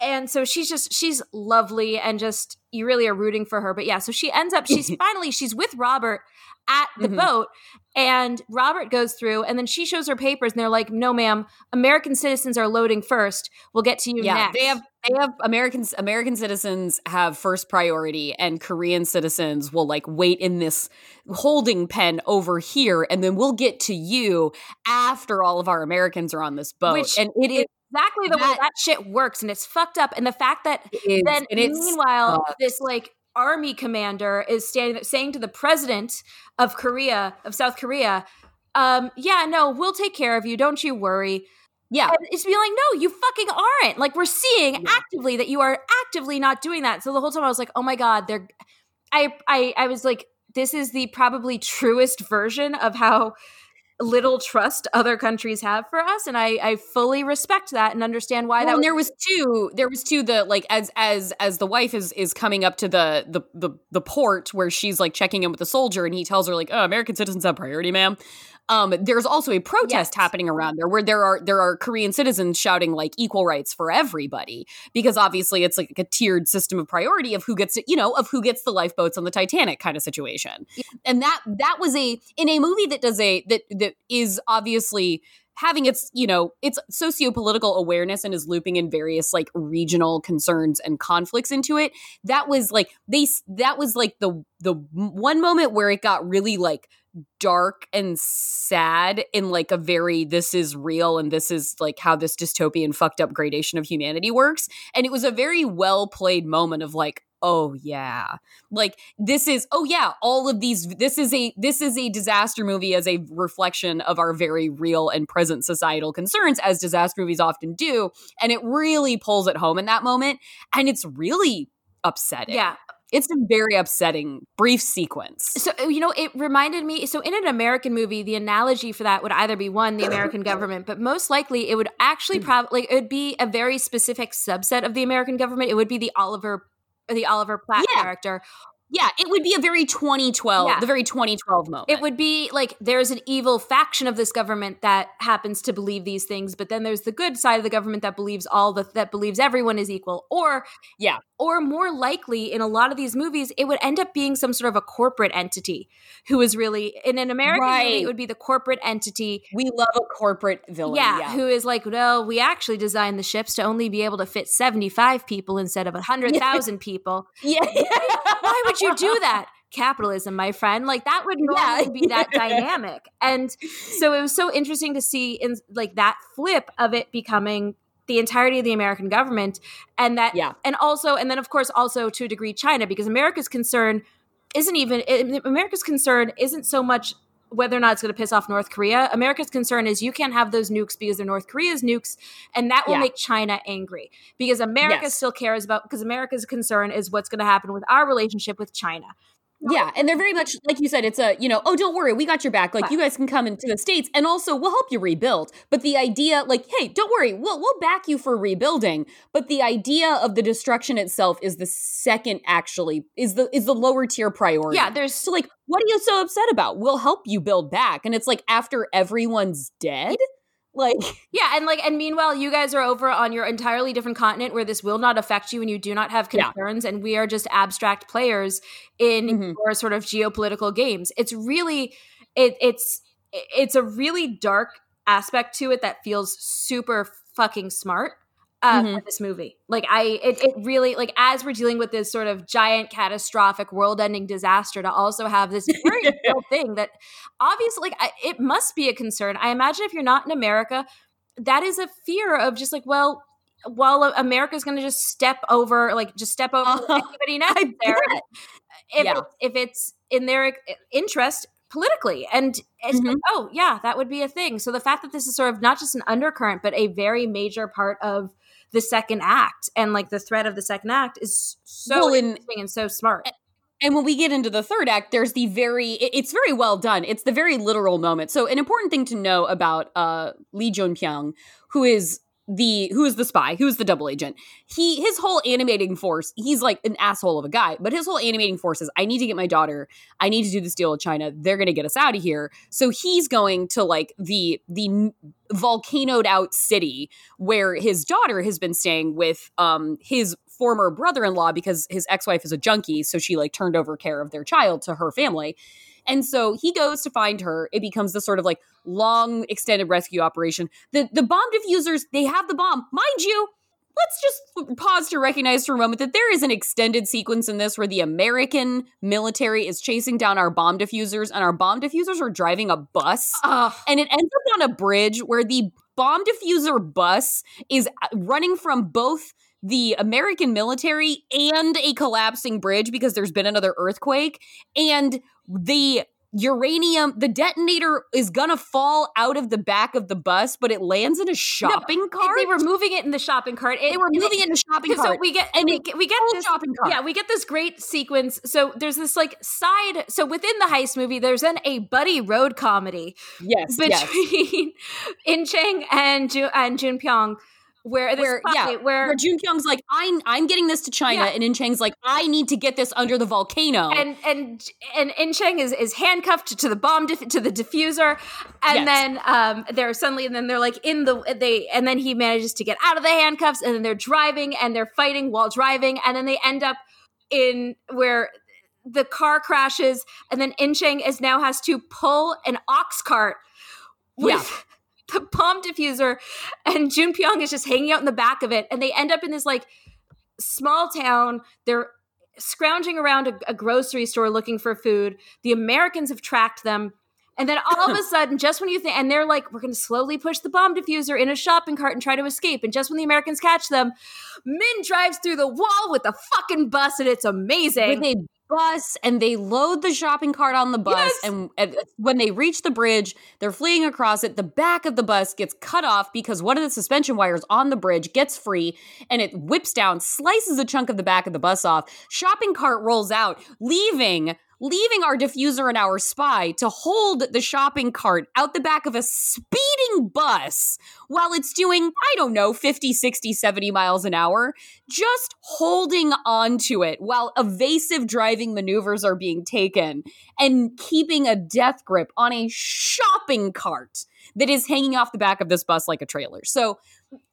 And so she's just she's lovely and just you really are rooting for her. But yeah, so she ends up she's finally she's with Robert at the Mhm. boat and Robert goes through and then she shows her papers and they're like, "No ma'am, American citizens are loading first. We'll get to you yeah, next." they have they have Americans American citizens have first priority and Korean citizens will like wait in this holding pen over here and then we'll get to you after all of our Americans are on this boat. Which and it is exactly the way that- that shit works and it's fucked up and the fact that is- then meanwhile this like army commander is standing saying to the president of korea of south korea um yeah no we'll take care of you don't you worry yeah. and it's being like no you fucking aren't like we're seeing Yeah. actively that you are actively not doing that so the whole time i was like oh my god they're i i i was like this is the probably truest version of how little trust other countries have for us and i i fully respect that and understand why Well, that and was there was two there was two the like as as as the wife is is coming up to the the the, the port where she's like checking in with the soldier and he tells her like oh american citizens have priority ma'am um there's also a protest Yes. happening around there where there are there are korean citizens shouting like equal rights for everybody because obviously it's like a tiered system of priority of who gets to, you know of who gets the lifeboats on the titanic kind of situation and that that was a in a movie that does a that that is obviously having its you know its socio-political awareness and is looping in various like regional concerns and conflicts into it that was like they that was like the the one moment where it got really like dark and sad in like a very this is real and this is like how this dystopian fucked up gradation of humanity works. And it was a very well played moment of like oh yeah. Like this is oh yeah all of these this is a this is a disaster movie as a reflection of our very real and present societal concerns as disaster movies often do. And it really pulls it home in that moment and it's really upsetting. Yeah it's a very upsetting brief sequence So you know, it reminded me. So in an American movie, the analogy for that would either be one, the American government, but most likely it would actually Mm. probably it would be a very specific subset of the American government. It would be the Oliver, the Oliver Platt Yeah. character. Yeah it would be a very 2012 Yeah. the very 2012 moment It would be like there's an evil faction of this government that happens to believe these things, but then there's the good side of the government that believes all the that believes everyone is equal. Or Yeah. Or more likely, in a lot of these movies, it would end up being some sort of a corporate entity who is really in an American movie, it would be the corporate entity we love a corporate villain yeah, yeah, who is like, no, we actually designed the ships to only be able to fit 75 people instead of 100,000 people. yeah. Why would you do that? Capitalism, my friend. Like that would normally Yeah. be that dynamic. And so it was so interesting to see in like that flip of it becoming the entirety of the American government and that Yeah. and also and then of course also to a degree China because America's concern isn't even America's concern isn't so much whether or not it's going to piss off North Korea. America's concern is you can't have those nukes because they're North Korea's nukes, and that will Yeah. make China angry because America Yes. still cares about because America's concern is what's going to happen with our relationship with China. Yeah, and they're very much like you said. It's a you know, oh, don't worry, we got your back. Like you guys can come into the states, and also we'll help you rebuild. But the idea, like, hey, don't worry, we'll we'll back you for rebuilding. But the idea of the destruction itself is the second, actually, is the is the lower tier priority. Yeah, there's So like, what are you so upset about? We'll help you build back, and it's like after everyone's dead, like yeah, and like and meanwhile, you guys are over on your entirely different continent where this will not affect you and you do not have Yeah. concerns, and we are just abstract players in Mhm. your sort of geopolitical games. It's really it it's it's a really dark aspect to it that feels super fucking smart. Uh, Mhm. for this movie, like I, it, it really like as we're dealing with this sort of giant, catastrophic, world-ending disaster, to also have this very real thing that obviously, like, I, it must be a concern. I imagine if you're not in America, that is a fear of just like, well, well, America's going to just step over, like, just step over Uh-huh. anybody necessary bet. if, Yeah. it's, if it's in their interest politically. And it's Mm-hmm. oh, yeah, that would be a thing. So the fact that this is sort of not just an undercurrent, but a very major part of the second act and like the threat of the second act is so Well, and- interesting and so smart. And when we get into the third act, there's the very it- it's very well done. It's the very literal moment. So an important thing to know about uh Lee Jun Pyong, who is the who's the spy, who's the double agent. He his whole animating force, he's like an asshole of a guy, but his whole animating force is I need to get my daughter, I need to do this deal with China. They're to get us out of here. So he's going to like the the volcanoed out city where his daughter has been staying with um his former brother-in-law because his ex-wife is a junkie, so she like turned over care of their child to her family. And so he goes to find her. It becomes this sort of like long extended rescue operation. The the bomb diffusers, they have the bomb. Mind you, let's just pause to recognize for a moment that there is an extended sequence in this where the American military is chasing down our bomb diffusers and our bomb diffusers are driving a bus. Ugh. And it ends up on a bridge where the bomb diffuser bus is uh, running from both the American military and a collapsing bridge because there's been another earthquake. And the uranium, the detonator is gonna fall out of the back of the bus, but it lands in a shopping cart. They were moving it in the shopping cart. It- They were moving it in a shopping cart so we get And we it- get, we get this shopping cart. yeah we get this great sequence so there's this like side so within the heist movie there's then a buddy road comedy yes, yes. between In Chang and Ju- and Jun Pyong where this Where, yeah, where Where Jun Pyong's like, I'm I'm getting this to China, Yeah. and In Chang's like, I need to get this under the volcano. and and and In Chang is is handcuffed to the bomb dif- to the diffuser, and Yes. then um they're suddenly and then they're like in the they and then he manages to get out of the handcuffs, and then they're driving and they're fighting while driving, and then they end up in where the car crashes, and then In Chang is now has to pull an ox cart with. Yeah. The bomb diffuser and Jun Pyong is just hanging out in the back of it, and they end up in this like small town. They're scrounging around a, a grocery store looking for food. The Americans have tracked them. And then all of a sudden, just when you think, and they're like, we're going to slowly push the bomb diffuser in a shopping cart and try to escape. And just when the Americans catch them, Min drives through the wall with a fucking bus, and it's amazing. with a bus and they load the shopping cart on the bus Yes. and, and when they reach the bridge they're fleeing across it the back of the bus gets cut off because one of the suspension wires on the bridge gets free and it whips down slices a chunk of the back of the bus off shopping cart rolls out leaving leaving our diffuser and our spy to hold the shopping cart out the back of a speeding bus while it's doing i don't know 50 60 70 miles an hour just holding onto it while evasive driving maneuvers are being taken and keeping a death grip on a shopping cart that is hanging off the back of this bus like a trailer. So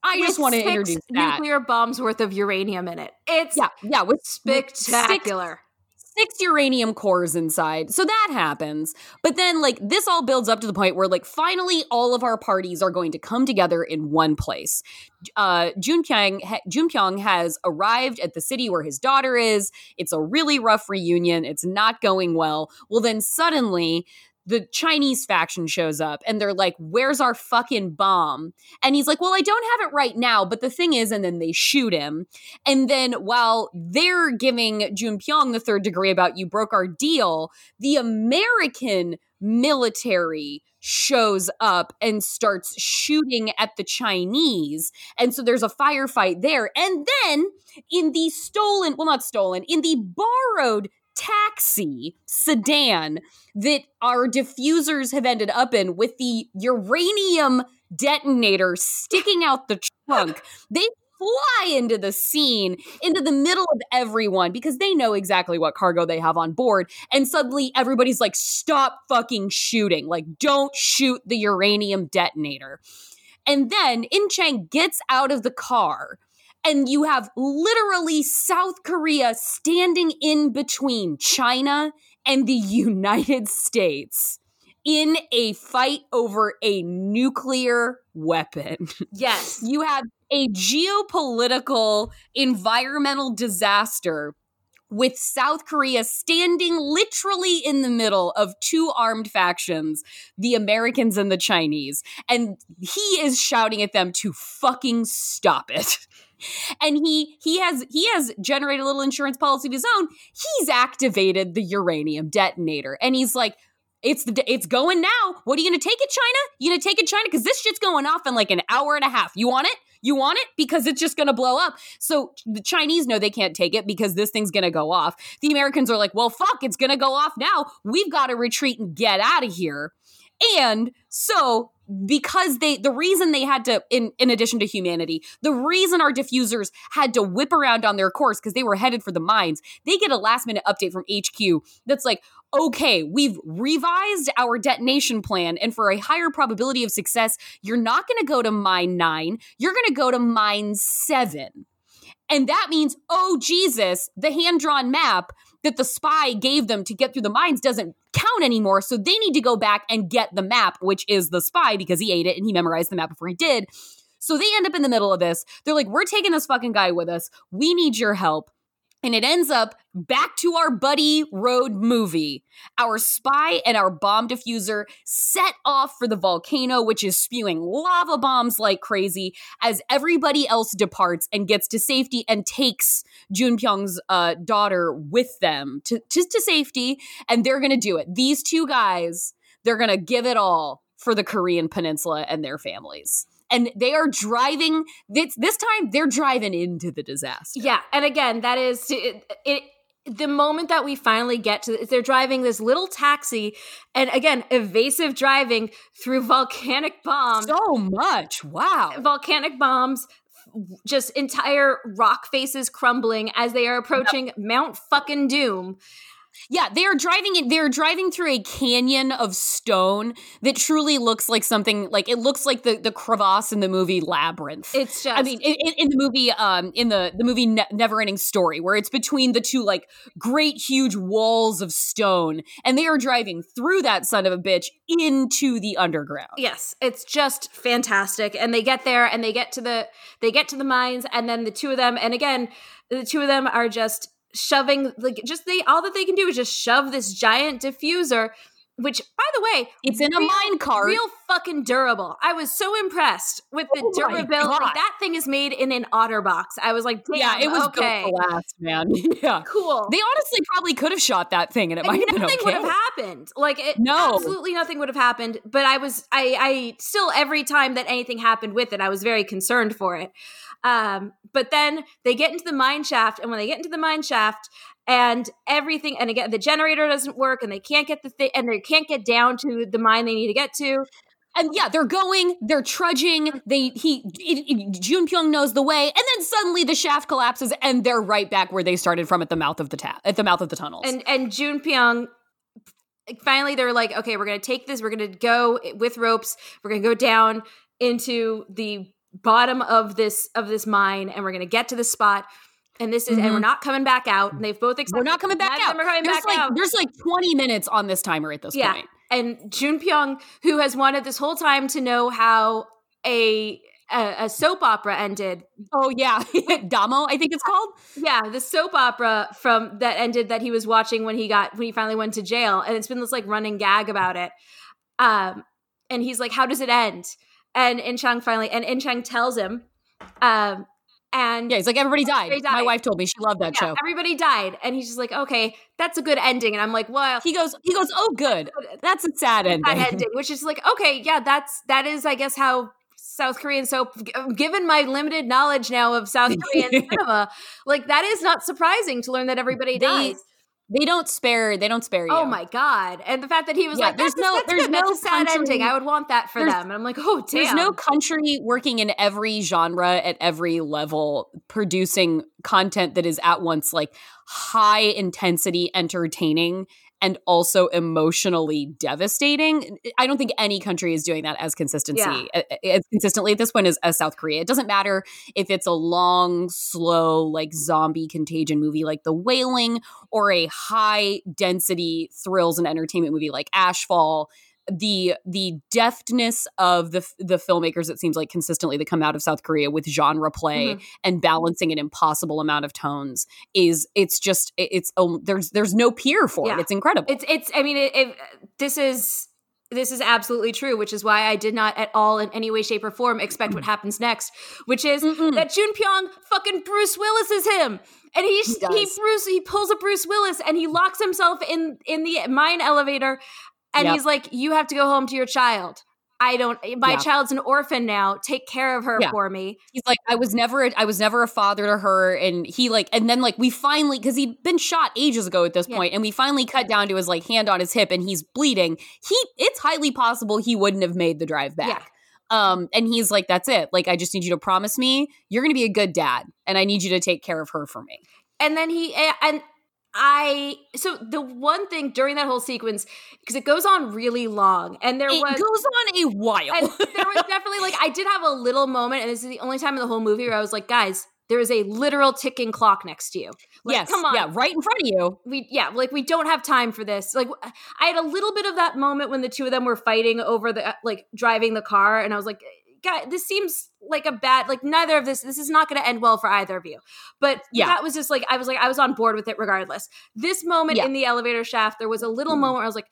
I With just want to introduce that. nuclear bombs worth of uranium in it. It's Yeah, yeah, with with six- spectacular. Six uranium cores inside. So that happens. But then like this all builds up to the point where like finally all of our parties are going to come together in one place. Uh Jun Pyong ha- has arrived at the city where his daughter is. It's a really rough reunion. It's not going well. Well then suddenly the Chinese faction shows up and they're like, Where's our fucking bomb? And he's like, Well, I don't have it right now. But the thing is, and then they shoot him. And then while they're giving Jun Pyong the third degree about you broke our deal, the American military shows up and starts shooting at the Chinese. And so there's a firefight there. And then in the stolen, well, not stolen, in the borrowed taxi sedan that our diffusers have ended up in with the uranium detonator sticking out the trunk. They fly into the scene, into the middle of everyone because they know exactly what cargo they have on board. And suddenly everybody's like, stop fucking shooting. Like, don't shoot the uranium detonator. And then In Chang gets out of the car and you have literally South Korea standing in between China and the United States in a fight over a nuclear weapon. Yes. You have a geopolitical environmental disaster with South Korea standing literally in the middle of two armed factions, the Americans and the Chinese. And he is shouting at them to fucking stop it. And he he has he has generated a little insurance policy of his own. He's activated the uranium detonator. And he's like, it's the it's going now. What are you gonna take it, China? You gonna take it, China? Because this shit's going off in like an hour and a half. You want it? You want it? Because it's just gonna blow up. So the Chinese know they can't take it because this thing's gonna go off. The Americans are like, well, fuck, it's gonna go off now. We've got to retreat and get out of here. And so because they the reason they had to in in addition to humanity the reason our diffusers had to whip around on their course because they were headed for the mines they get a last minute update from hq that's like okay we've revised our detonation plan and for a higher probability of success you're not going to go to mine 9 you're going to go to mine 7 and that means oh jesus the hand drawn map that the spy gave them to get through the mines doesn't count anymore. So they need to go back and get the map, which is the spy because he ate it and he memorized the map before he did. So they end up in the middle of this. They're like, we're taking this fucking guy with us. We need your help. And it ends up back to our buddy road movie. Our spy and our bomb diffuser set off for the volcano, which is spewing lava bombs like crazy as everybody else departs and gets to safety and takes Junpyoung's uh, daughter with them to, to, to safety. And they're going to do it. These two guys, they're going to give it all for the Korean peninsula and their families and they are driving this this time they're driving into the disaster. Yeah and again that is it, it the moment that we finally get to they're driving this little taxi and again evasive driving through volcanic bombs. So much wow. Volcanic bombs just entire rock faces crumbling as they are approaching yep. mount fucking doom yeah, they are driving it. They're driving through a canyon of stone that truly looks like something like it looks like the the crevasse in the movie Labyrinth. It's just, I mean, in, in the movie, um, in the the movie ne- Never Ending Story, where it's between the two like great huge walls of stone, and they are driving through that son of a bitch into the underground. Yes, it's just fantastic, and they get there, and they get to the they get to the mines, and then the two of them, and again, the two of them are just shoving like just they all that they can do is just shove this giant diffuser which by the way it's in real, a mine cart. real fucking durable. I was so impressed with the oh durability. That thing is made in an otterbox. I was like yeah it was okay. last man. Yeah. Cool. They honestly probably could have shot that thing and it might have been nothing okay. would have happened. Like it no. absolutely nothing would have happened but i was i i still every time that anything happened with it i was very concerned for it um, but then they get into the mine shaft, and when they get into the mine shaft, and everything, and again, the generator doesn't work, and they can't get the thing, and they can't get down to the mine they need to get to. And yeah, they're going, they're trudging. They he it, it, Junpyoung knows the way, and then suddenly the shaft collapses, and they're right back where they started from at the mouth of the tap, at the mouth of the tunnels. And and Junpyoung finally they're like, okay, we're gonna take this, we're gonna go with ropes, we're gonna go down into the bottom of this of this mine and we're going to get to the spot and this is mm-hmm. and we're mm-hmm. not coming back out and they've both accepted we're not coming back out coming there's back like out. there's like 20 minutes on this timer at this yeah. point and Junpyoung who has wanted this whole time to know how a a, a soap opera ended. Oh yeah, Damo, I think it's called. Yeah, the soap opera from that ended that he was watching when he got when he finally went to jail, and it's been this like running gag about it. Um, and he's like, "How does it end?" And In Chang finally and In Chang tells him um and yeah, he's like everybody died. everybody died. My wife told me she loved that yeah, show. Everybody died, and he's just like, okay, that's a good ending. And I'm like, well, he goes, he goes, oh, good. That's a sad ending. Sad ending, which is like, okay, yeah, that's that is, I guess, how South Korean soap. Given my limited knowledge now of South Korean cinema, like that is not surprising to learn that everybody they, dies. They don't spare. They don't spare oh you. Oh my god! And the fact that he was yeah, like, "There's no, there's good. no that's sad country, ending. I would want that for them." And I'm like, "Oh damn!" There's no country working in every genre at every level, producing content that is at once like high intensity, entertaining, and also emotionally devastating. I don't think any country is doing that as consistency yeah. as consistently at this point as, as South Korea. It doesn't matter if it's a long, slow, like zombie contagion movie like The Wailing or a high density thrills and entertainment movie like Ashfall the the deftness of the the filmmakers it seems like consistently that come out of South Korea with genre play mm-hmm. and balancing an impossible amount of tones is it's just it's um, there's there's no peer for yeah. it it's incredible it's it's I mean it, it, this is this is absolutely true, which is why I did not at all in any way, shape, or form expect what happens next, which is Mm-mm. that Junpyoung fucking Bruce Willis is him. And he, he, he Bruce he pulls a Bruce Willis and he locks himself in in the mine elevator and yep. he's like, "You have to go home to your child." I don't. My Yeah. child's an orphan now. Take care of her Yeah. for me. he's like i was never a, i was never a father to her and he like and then like we finally because he'd been shot ages ago at this Yeah. point, and we finally cut down to his like hand on his hip and he's bleeding he it's highly possible he wouldn't have made the drive back um and he's like that's it like i just need you to promise me you're gonna be a good dad and i need you to take care of her for me and then he and I so the one thing during that whole sequence because it goes on really long and there it was goes on a while. And there was definitely like I did have a little moment and this is the only time in the whole movie where I was like guys there is a literal ticking clock next to you. Like yes come on. yeah right in front of you. We yeah like we don't have time for this. Like i had a little bit of that moment when the two of them were fighting over the uh, like driving the car and i was like guy this seems like a bad like neither of this this is not going to end well for either of you but Yeah. that was just like i was like i was on board with it regardless this moment Yeah. in the elevator shaft there was a little mm. moment where i was like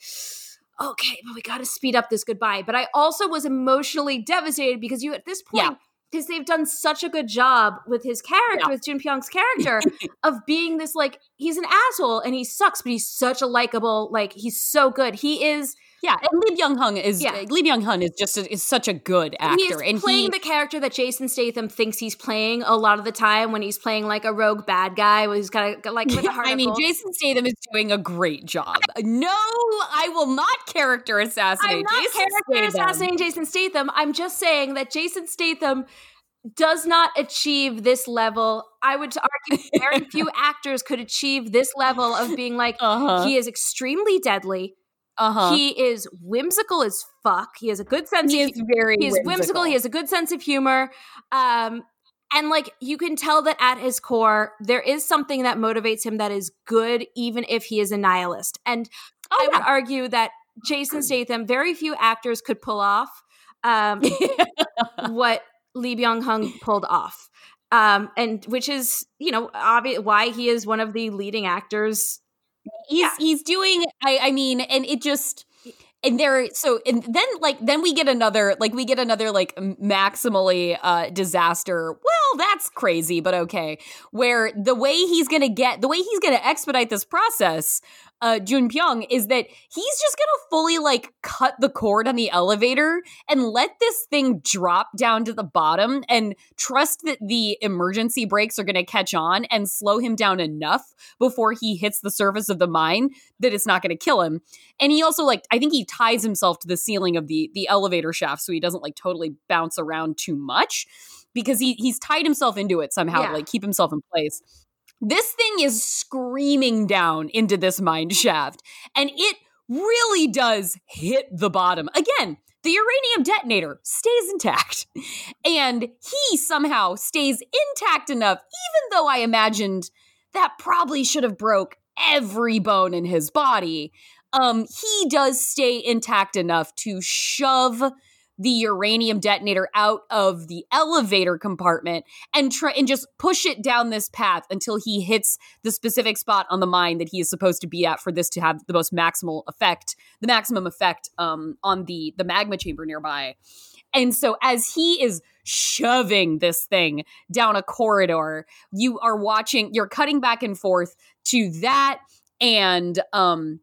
okay but we got to speed up this goodbye but i also was emotionally devastated because you at this point Yeah. because they've done such a good job with his character, Yeah. with Jun Pyong's character, of being this like he's an asshole and he sucks, but he's such a likable, like he's so good. He is yeah and lee byung-hun is Yeah. lee byung-hun is just a, is such a good actor he is and playing he the character that Jason Statham thinks he's playing a lot of the time when he's playing like a rogue bad guy, who's kind of like with a heart I mean. Jason Statham is doing a great job. No, I will not character assassinate I'm not Jason character Statham. assassinating Jason Statham. I'm just saying that Jason Statham does not achieve this level. I would argue very few actors could achieve this level of being like Uh-huh. he is extremely deadly. uh-huh. He is whimsical as fuck. He has a good sense He of is very he is whimsical. He has a good sense of humor. Um, and like you can tell that at his core, there is something that motivates him that is good, even if he is a nihilist. And Oh, I would argue that Jason Statham, very few actors could pull off um, what Lee Byung Hun pulled off. Um, and which is, you know, obvious why he is one of the leading actors. he's he's doing I I mean and it just and there so and then like then we get another like we get another like maximally uh disaster well that's crazy but okay where the way he's gonna get the way he's gonna expedite this process uh Jun Pyong is that he's just gonna fully like cut the cord on the elevator and let this thing drop down to the bottom and trust that the emergency brakes are gonna catch on and slow him down enough before he hits the surface of the mine that it's not going to kill him. And he also like I think he ties himself to the ceiling of the the elevator shaft so he doesn't like totally bounce around too much because he he's tied himself into it somehow Yeah. to like keep himself in place. This thing is screaming down into this mine shaft and it really does hit the bottom. Again, the uranium detonator stays intact. And he somehow stays intact enough, even though I imagined that probably should have broke every bone in his body. Um, he does stay intact enough to shove the uranium detonator out of the elevator compartment and try and just push it down this path until he hits the specific spot on the mine that he is supposed to be at for this to have the most maximal effect, the maximum effect um, on the the magma chamber nearby. And so as he is shoving this thing down a corridor, you are watching, you're cutting back and forth to that and um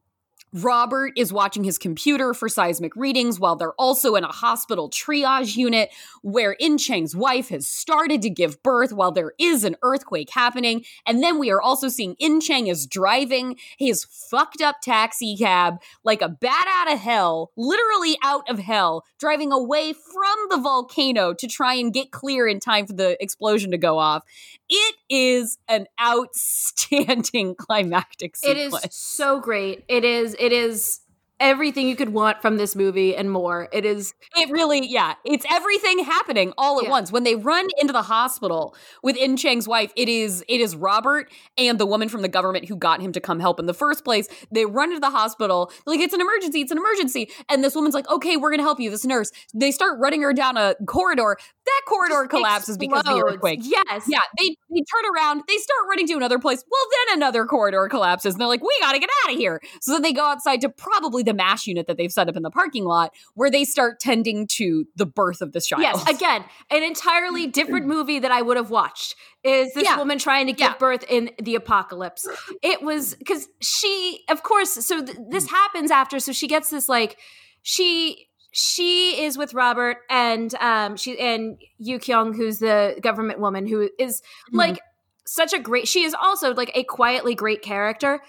Robert is watching his computer for seismic readings while they're also in a hospital triage unit where In Chang's wife has started to give birth while there is an earthquake happening. And then we are also seeing In Chang is driving his fucked up taxi cab like a bat out of hell, literally out of hell, driving away from the volcano to try and get clear in time for the explosion to go off. It is an outstanding climactic sequence. It is so great. It is. It is everything you could want from this movie and more. It is. It really, yeah, it's everything happening all at Yeah. once. When they run into the hospital with In Chang's wife, it is it is Robert and the woman from the government who got him to come help in the first place. They run into the hospital, like it's an emergency, it's an emergency, and this woman's like, okay, we're gonna help you. This nurse. They start running her down a corridor. That corridor collapses because of the earthquake. Yes. Yeah, they, they turn around, they start running to another place. Well, then another corridor collapses, and they're like, we gotta get out of here. So then they go outside to probably the MASH unit that they've set up in the parking lot, where they start tending to the birth of this child. Yes, again, an entirely different movie that I would have watched is this Yeah. woman trying to give Yeah. birth in the apocalypse. It was because she, of course, so th- this happens after, so she gets this like she she is with Robert and um she and Yu Kyung, who's the government woman who is Mhm. like such a great she is also like a quietly great character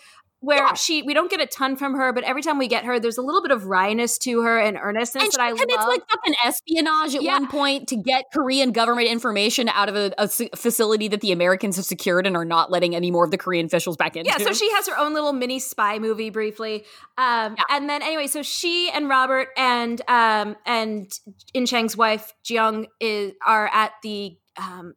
where Yeah. she we don't get a ton from her, but every time we get her, there's a little bit of wryness to her and earnestness and that I love. commits like fucking espionage at Yeah. one point to get Korean government information out of a facility that the Americans have secured and are not letting any more of the Korean officials back into. yeah, so she has her own little mini spy movie briefly. Um, Yeah. and then anyway, so she and Robert and um, and In Chang's wife Jiyoung is are at the um,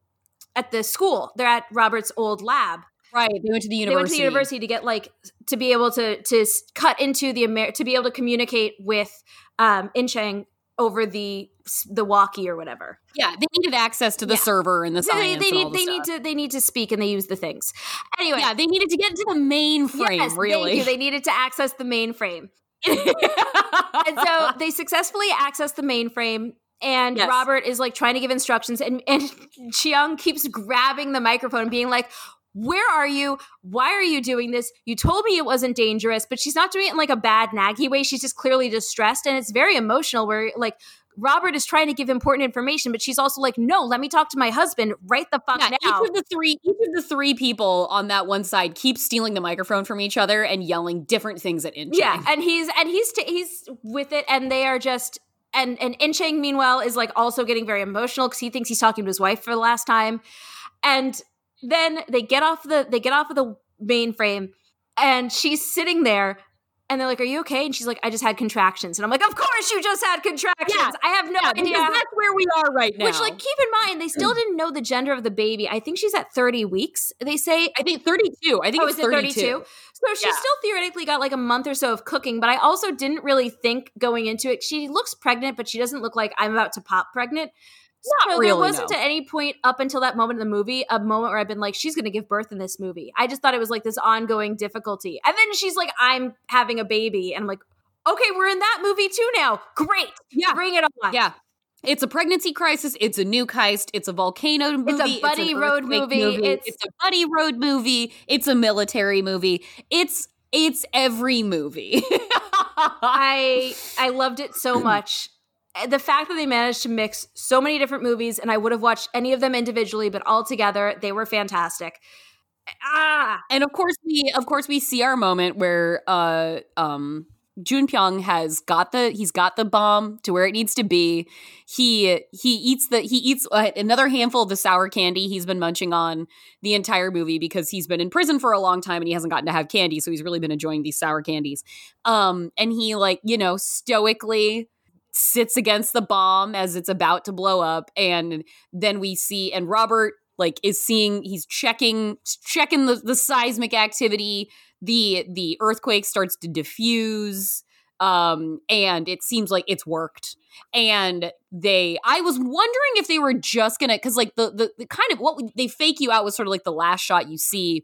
at the school. They're at Robert's old lab. Right. They went to the They university. went to the university to get like to be able to to cut into the Amer- to be able to communicate with um, In Chang over the the walkie or whatever. Yeah, they needed access to the Yeah. server and the So they, they need the they stuff. need to they need to speak and they use the things. Anyway, Yeah, they needed to get into the mainframe. yes, really. They needed to access the mainframe. and so they successfully access the mainframe and Yes. robert is like trying to give instructions and and chiang keeps grabbing the microphone and being like where are you? Why are you doing this? You told me it wasn't dangerous but she's not doing it in like a bad naggy way. She's just clearly distressed and it's very emotional where like robert is trying to give important information but she's also like no let me talk to my husband right the fuck Yeah, now. each of the three, each of the three people on that one side keep stealing the microphone from each other and yelling different things at Inchang. Yeah, and he's and he's t- he's with it, and they are just and and Inchang meanwhile is like also getting very emotional because he thinks he's talking to his wife for the last time, and then they get off the they get off of the mainframe, and she's sitting there. And they're like, "Are you okay?" And she's like, "I just had contractions." And I'm like, "Of course you just had contractions. Yeah. I have no Yeah, idea." that's where we are right now. Which, like, keep in mind, they still mm. didn't know the gender of the baby. I think she's at 30 weeks. They say I think thirty-two. I think oh, it's it 32. 32? So she's Yeah. still theoretically got like a month or so of cooking, but I also didn't really think going into it. She looks pregnant, but she doesn't look like I'm about to pop pregnant. Not so really, there wasn't no. at any point up until that moment in the movie a moment where I've been like, she's going to give birth in this movie. I just thought it was like this ongoing difficulty. And then she's like, I'm having a baby. And I'm like, okay, we're in that movie too now. Great. Yeah. Bring it on. Yeah. It's a pregnancy crisis. It's a nuke heist. It's a volcano movie. It's a buddy an road earthquake movie, it's- It's, a buddy road movie. It's a military movie. It's it's every movie. I I loved it so much. The fact that they managed to mix so many different movies, and I would have watched any of them individually, but all together, they were fantastic. Ah, and of course we of course we see our moment where uh um Jun Pyong has got the he's got the bomb to where it needs to be. He he eats the he eats uh, another handful of the sour candy he's been munching on the entire movie because he's been in prison for a long time and he hasn't gotten to have candy, so he's really been enjoying these sour candies. Um, and he like you know stoically sits against the bomb as it's about to blow up, and then we see and Robert like is seeing he's checking checking the, the seismic activity the the earthquake starts to diffuse um and it seems like it's worked and they i was wondering if they were just gonna because like the, the the kind of what they fake you out was sort of like the last shot you see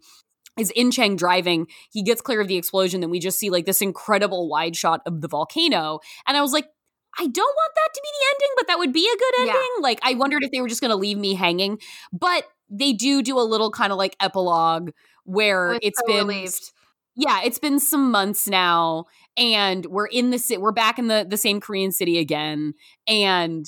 is in Chang driving. He gets clear of the explosion, then we just see like this incredible wide shot of the volcano. And I was like, I don't want that to be the ending, but that would be a good Yeah. ending. Like, I wondered if they were just going to leave me hanging. But they do do a little kind of like epilogue where it's so been relieved. yeah, it's been some months now, and we're in the we're back in the the same Korean city again, and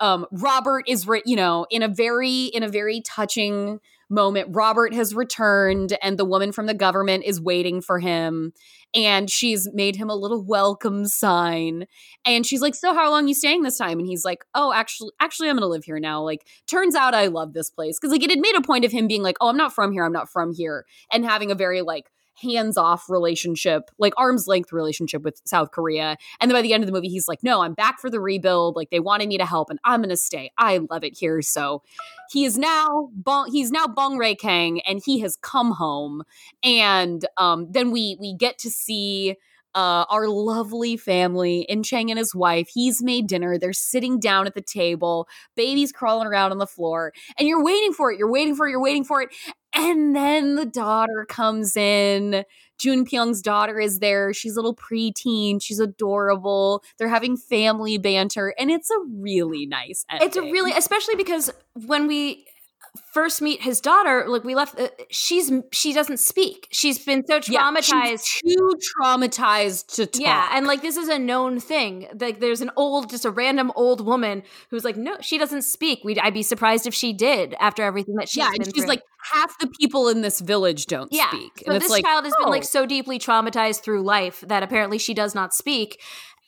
um, Robert is re- you know in a very in a very touching moment. Robert has returned, and the woman from the government is waiting for him, and she's made him a little welcome sign, and she's like, "So how long you staying this time?" And he's like, "Oh, actually, actually, I'm gonna live here now. Like, turns out I love this place because like it had made a point of him being like, "Oh, I'm not from here. I'm not from here," and having a very like hands off relationship, like arm's length relationship with South Korea. And then by the end of the movie, he's like, no, I'm back for the rebuild. Like they wanted me to help and I'm going to stay. I love it here. So he is now, Bong, he's now Bong Rae Kang and he has come home. And um, then we, we get to see uh, our lovely family in Chang and his wife. He's made dinner. They're sitting down at the table. Baby's crawling around on the floor. And you're waiting for it. You're waiting for it. You're waiting for it. And then the daughter comes in. Jun Pyong's daughter is there. She's a little preteen. She's adorable. They're having family banter, and it's a really nice ending. It's a really, especially because when we first meet his daughter, like we left, uh, she's she doesn't speak. She's been so Yeah, traumatized. she's too traumatized to talk. Yeah, and like this is a known thing. Like there's an old, just a random old woman who's like, no, she doesn't speak. We'd I'd be surprised if she did after everything that she's yeah, been and she's through. like half the people in this village don't yeah. speak, So and it's this like child has been like oh. so deeply traumatized through life that apparently she does not speak.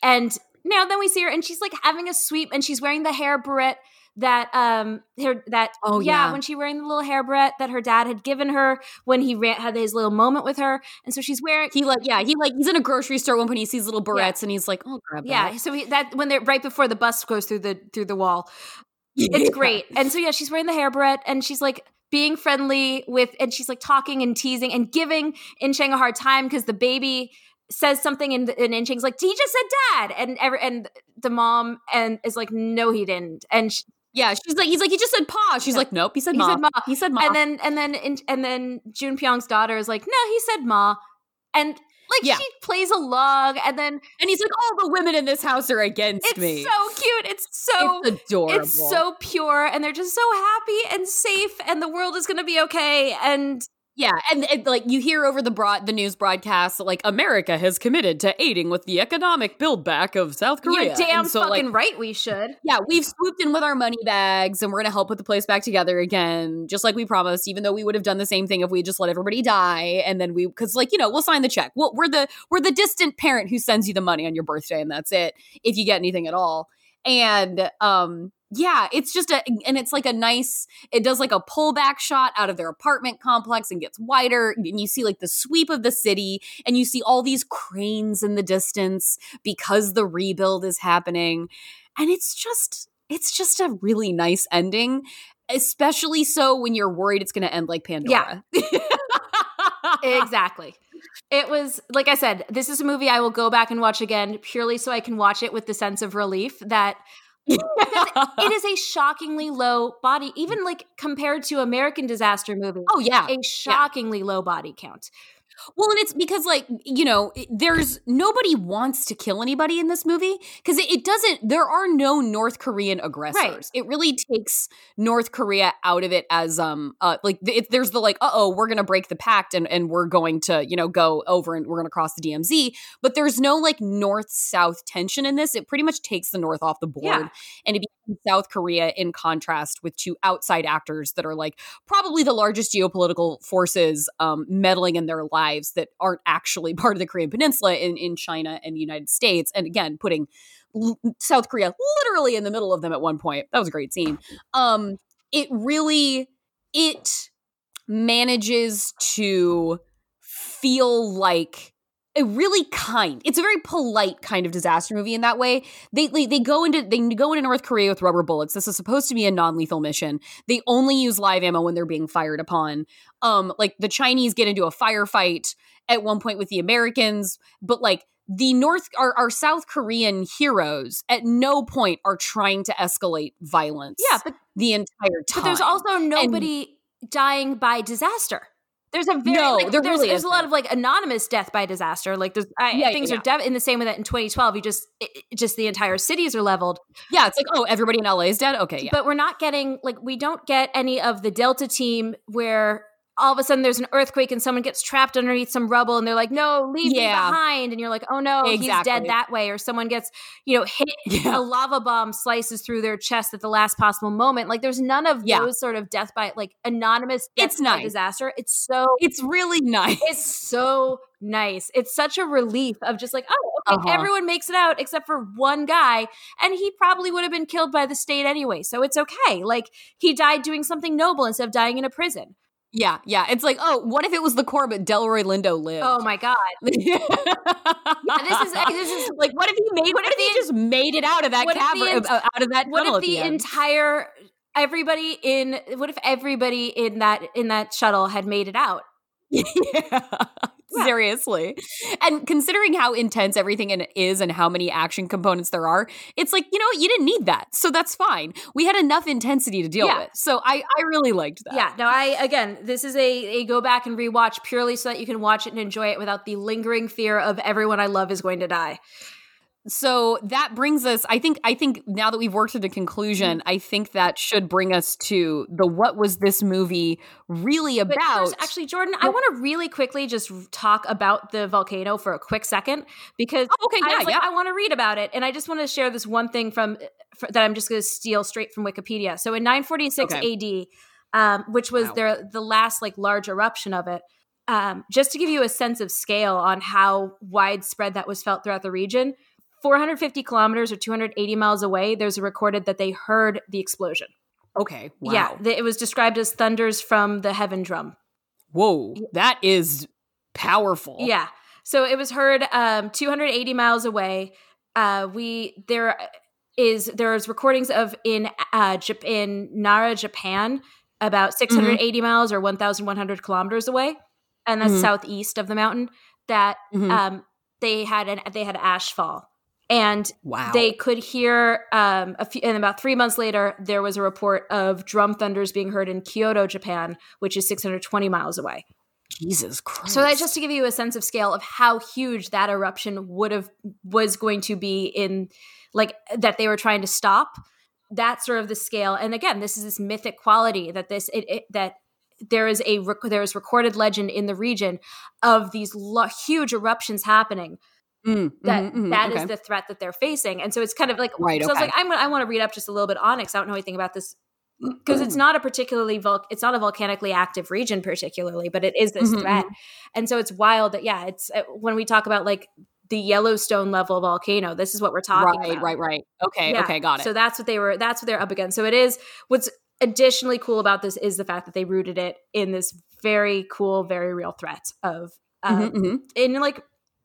And now then we see her, and she's like having a sweep, and she's wearing the hair barrette that um her that Oh, yeah. when she wearing the little hair barrette that her dad had given her when he ran, had his little moment with her, and so she's wearing He like yeah he like he's in a grocery store one point he sees little barrettes and he's like oh grab yeah. that. So he, that when they're right before the bus goes through the through the wall, it's great. And so yeah, she's wearing the hair barrette and she's like being friendly with and she's like talking and teasing and giving In Chang a hard time because the baby says something and, and In Chang's like, he just said dad. And ever and the mom and is like, no, he didn't. And sh Yeah, she's like he's like he just said pa. She's No. like nope he said ma. He said ma. He said ma. and then and then in, and then Jun Pyong's daughter is like, no, he said ma. And like Yeah. she plays along and then and he's like all the women in this house are against it's me. It's so cute. It's so it's adorable. It's so pure, and they're just so happy and safe, and the world is going to be okay. And Yeah, and, and, like you hear over the broad the news broadcast, like America has committed to aiding with the economic build back of South Korea. you're damn so, fucking like, right, we should. yeah, we've swooped in with our money bags and we're gonna help put the place back together again, just like we promised. Even though we would have done the same thing if we just let everybody die, and then we, because like you know, we'll sign the check. Well, we're the we're the distant parent who sends you the money on your birthday, and that's it. If you get anything at all, and um, yeah, it's just a, and it's like a nice. It does like a pullback shot out of their apartment complex and gets wider, and you see like the sweep of the city, and you see all these cranes in the distance because the rebuild is happening, and it's just it's just a really nice ending especially so when you're worried it's going to end like pandora Yeah. exactly. It was like I said, this is a movie I will go back and watch again purely so I can watch it with the sense of relief that it is a shockingly low body, even like compared to American disaster movies. oh yeah a shockingly low body count. Well and it's because like you know there's nobody wants to kill anybody in this movie because it, it doesn't there are no north korean aggressors Right. it really takes north korea out of it as um uh like it, there's the like uh-oh we're gonna break the pact and and we're going to you know go over and we're gonna cross the dmz but there's no like north south tension in this it pretty much takes the north off the board Yeah. and it becomes South Korea in contrast with two outside actors that are like probably the largest geopolitical forces um, meddling in their lives that aren't actually part of the Korean Peninsula in, in China and the United States. And again, putting l- South Korea literally in the middle of them at one point. That was a great scene. Um, it really it manages to feel like a really kind it's a very polite kind of disaster movie in that way. They, they go into they go into north korea with rubber bullets. This is supposed to be a non-lethal mission. They only use live ammo when they're being fired upon. Um like the chinese get into a firefight at one point with the americans but like the north our, our south korean heroes at no point are trying to escalate violence Yeah, but the entire time But there's also nobody dying by disaster. There's a very No, like, there there's, really there's a lot of like anonymous death by disaster. Like there's I, Yeah, things yeah, are in the same way that in 2012 you just it- just the entire cities are leveled. yeah it's like oh everybody in la is dead okay yeah But we're not getting like we don't get any of the Delta team where all of a sudden there's an earthquake and someone gets trapped underneath some rubble and they're like, no, leave Yeah. me behind. And you're like, oh no, he's dead that way. Or someone gets, you know, hit Yeah. a lava bomb slices through their chest at the last possible moment. Like there's none of Yeah. those sort of death by like anonymous It's nice. disaster. It's so it's really nice it's so nice. It's such a relief of just like, oh, okay, Uh-huh. everyone makes it out except for one guy, and he probably would have been killed by the state anyway. So it's okay. Like he died doing something noble instead of dying in a prison. Yeah, yeah. It's like, oh, what if it was the core, but Delroy Lindo lived? Oh my god. yeah, this is- this is- like, what if he made? What, if he the- just made it out of that the cavern, ent- uh, out of that What if at the entire everybody in what if everybody in that in that shuttle had made it out? yeah. Yeah. Seriously. And considering how intense everything in is and how many action components there are, it's like, you know what? You didn't need that. So that's fine. We had enough intensity to deal Yeah. with. So I, I really liked that. Yeah, no, I again, this is a, a go back and rewatch purely so that you can watch it and enjoy it without the lingering fear of everyone I love is going to die. So that brings us i think i think now that we've worked to the conclusion i think that should bring us to the what was this movie really about first, actually jordan i want to really quickly just talk about the volcano for a quick second because oh, okay yeah, I, like, yeah. I want to read about it and i just want to share this one thing from for, that i'm just going to steal straight from wikipedia so in 946 okay. ad um, which was wow. their the last like large eruption of it um, just to give you a sense of scale on how widespread that was felt throughout the region 450 kilometers or 280 miles away, there's a recorded that they heard the explosion. Okay. Wow. Yeah. it was described as thunders from the heaven drum. Whoa. That is powerful. Yeah. So it was heard um, 280 miles away. Uh, we there is there's recordings of in uh, in Nara, Japan, about 680 mm-hmm. miles or 1,100 kilometers away, and that's mm-hmm. southeast of the mountain. That mm-hmm. um, they had an they had ash fall and wow. they could hear um, a few, and about three months later there was a report of drum thunders being heard in kyoto japan which is 620 miles away. Jesus christ so that's just to give you a sense of scale of how huge that eruption would have was going to be in like that they were trying to stop that sort of the scale. And again this is this mythic quality that this it, it that there is a there is recorded legend in the region of these lo- huge eruptions happening Mm, that, mm-hmm, that okay. is the threat that they're facing. And so it's kind of like, right, so okay. it's like, I'm, I want to read up just a little bit on it I don't know anything about this because it's not a particularly vul- it's not a volcanically active region particularly, but it is this mm-hmm, threat. Mm-hmm. And so it's wild that, yeah, it's uh, when we talk about like the Yellowstone level volcano, this is what we're talking right, about. Right, right, right. Okay, yeah. okay, got it. So that's what they were, that's what they're up against. So it is, what's additionally cool about this is the fact that they rooted it in this very cool, very real threat of, mm-hmm, um, mm-hmm. in like,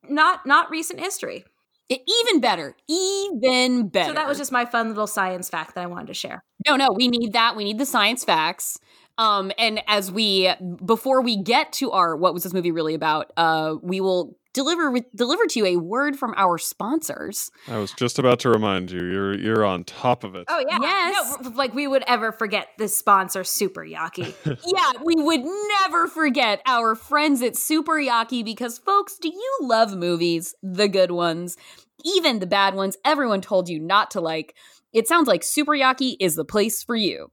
not not recent history even better. Even better. So that was just my fun little science fact that I wanted to share. No, no, we need that. We need the science facts. Um, and as we before we get to our what was this movie really about, uh, we will deliver deliver to you a word from our sponsors. I was just about to remind you, you're you're on top of it. Oh yeah, yes. No, like we would ever forget this sponsor, Super Yaki. yeah, we would never forget our friends at Super Yaki because, folks, do you love movies, the good ones, even the bad ones? Everyone told you not to like. It sounds like Super Yaki is the place for you.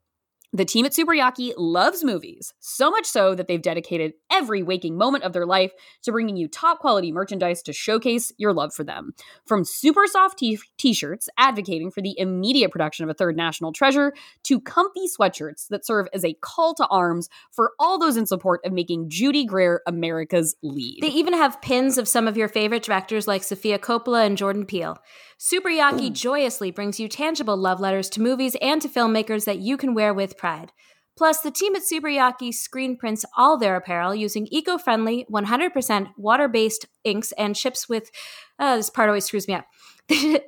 The team at Superyaki loves movies, so much so that they've dedicated every waking moment of their life to bringing you top quality merchandise to showcase your love for them. From super soft t shirts advocating for the immediate production of a third national treasure, to comfy sweatshirts that serve as a call to arms for all those in support of making Judy Greer America's lead. They even have pins of some of your favorite directors like Sofia Coppola and Jordan Peele. Superyaki joyously brings you tangible love letters to movies and to filmmakers that you can wear with pride. Plus, the team at Superyaki screen prints all their apparel using eco friendly, 100% water based inks and ships with. Uh, this part always screws me up. it's,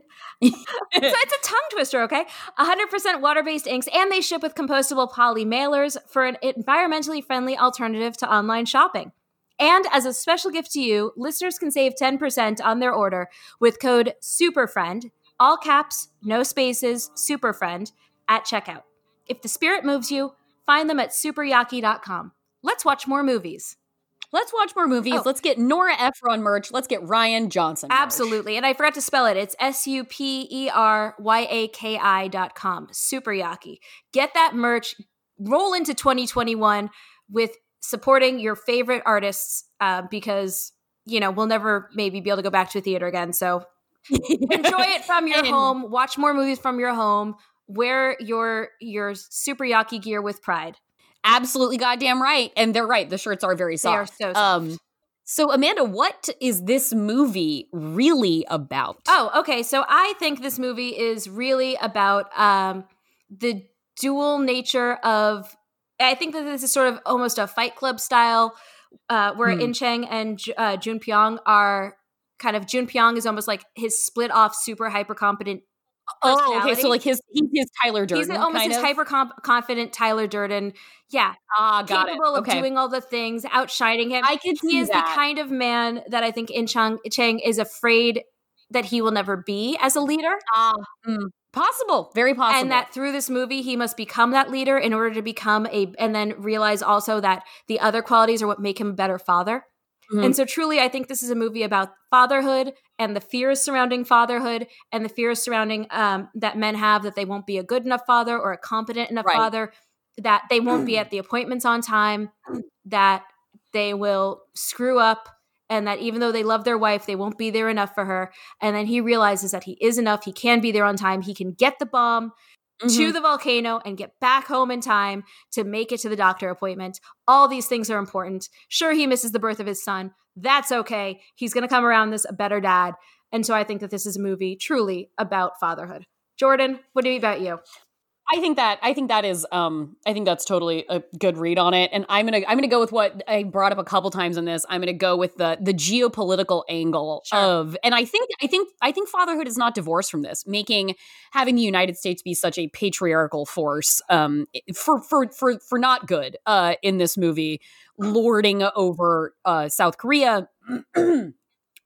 it's, a tongue twister, okay? 100% water based inks, and they ship with compostable poly mailers for an environmentally friendly alternative to online shopping. And as a special gift to you, listeners can save 10% on their order with code SUPERFRIEND, all caps, no spaces, SUPERFRIEND, at checkout. If the spirit moves you, find them at superyaki.com. Let's watch more movies. Let's watch more movies. Oh. Let's get Nora Ephron merch. Let's get Rian Johnson. Merch. Absolutely. And I forgot to spell it. It's S U P E R Y A K I dot com. Superyaki. Get that merch. Roll into 2021 with supporting your favorite artists uh, because you know we'll never maybe be able to go back to a theater again. So enjoy it from your home. Watch more movies from your home. Wear your your super yaki gear with pride. Absolutely, goddamn right. And they're right. The shirts are very soft. They are so soft. Um, so, Amanda, what is this movie really about? Oh, okay. So, I think this movie is really about um, the dual nature of I think that this is sort of almost a Fight Club style, uh, where hmm. In Chang and uh, Jun Pyong are kind of Jun Pyong is almost like his split off, super hyper competent. Oh, okay. So like his he's his Tyler Durden. He's almost his hyper confident Tyler Durden. Yeah, ah, got capable it. of doing all the things, outshining him. I could He is that. the kind of man that I think In Chang, Chang is afraid that he will never be as a leader. Ah, mm. Possible, very possible. And that through this movie, he must become that leader in order to become a, and then realize also that the other qualities are what make him a better father. Mhm. And so, truly, I think this is a movie about fatherhood and the fears surrounding fatherhood and the fears surrounding um, that men have that they won't be a good enough father or a competent enough Right. father, that they won't be at the appointments on time, that they will screw up. And that even though they love their wife, they won't be there enough for her. And then he realizes that he is enough. He can be there on time. He can get the bomb to Mhm. the volcano and get back home in time to make it to the doctor appointment. All these things are important. Sure, he misses the birth of his son. That's okay. He's going to come around this a better dad. And so I think that this is a movie truly about fatherhood. Jordan, what do you about you? I think that I think that is um I think that's totally a good read on it and I'm going to I'm going to go with what I brought up a couple times in this I'm going to go with the the geopolitical angle Sure. of and I think I think I think fatherhood is not divorced from this making having the United States be such a patriarchal force um for for for for not good uh in this movie lording over uh South Korea and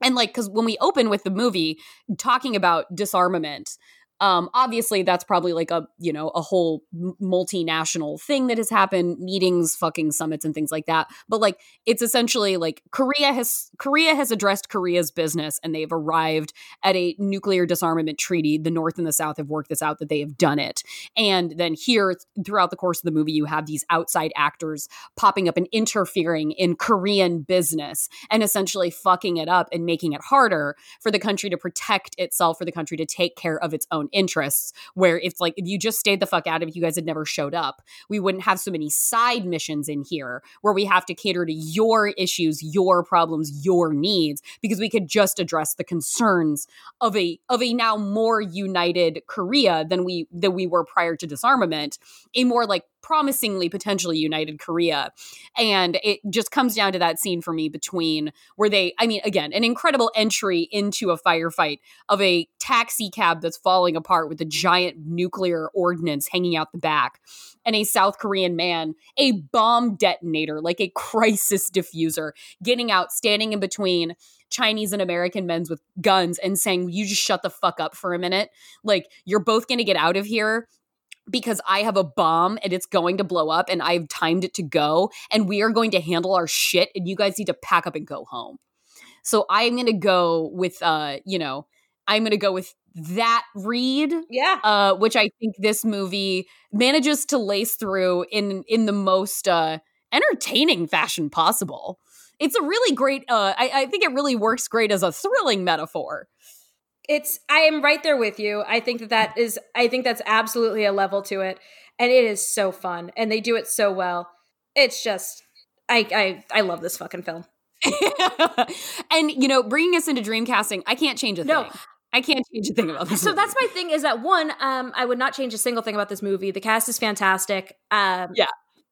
like cuz when we open with the movie talking about disarmament um obviously that's probably like a you know a whole multinational thing that has happened meetings fucking summits and things like that. But like it's essentially like korea has korea has addressed korea's business and they've arrived at a nuclear disarmament treaty. The north and the south have worked this out that they have done it. And then here throughout the course of the movie you have these outside actors popping up and interfering in korean business and essentially fucking it up and making it harder for the country to protect itself, for the country to take care of its own interests. Where if like if you just stayed the fuck out of it, you guys had never showed up, we wouldn't have so many side missions in here where we have to cater to your issues, your problems, your needs, because we could just address the concerns of a of a now more united Korea than we than we were prior to disarmament, a more like promisingly potentially united Korea. And it just comes down to that scene for me between where they, I mean, again, an incredible entry into a firefight of a taxi cab that's falling apart with a giant nuclear ordnance hanging out the back, and a South Korean man, a bomb detonator, like a crisis diffuser, getting out, standing in between. Chinese and American men with guns and saying, You just shut the fuck up for a minute. Like, you're both gonna get out of here because I have a bomb and it's going to blow up and I've timed it to go and we are going to handle our shit and you guys need to pack up and go home. So I'm going to go with uh, you know, I'm going to go with that read Yeah. uh which I think this movie manages to lace through in in the most uh entertaining fashion possible. It's a really great uh I, I think it really works great as a thrilling metaphor. It's I am right there with you. I think that that is I think that's absolutely a level to it and it is so fun and they do it so well. It's just I I I love this fucking film. and you know, bringing us into dreamcasting, I can't change a No. I can't change a thing about this. So movie. that's my thing is that one, um, I would not change a single thing about this movie. The cast is fantastic. Um, Yeah.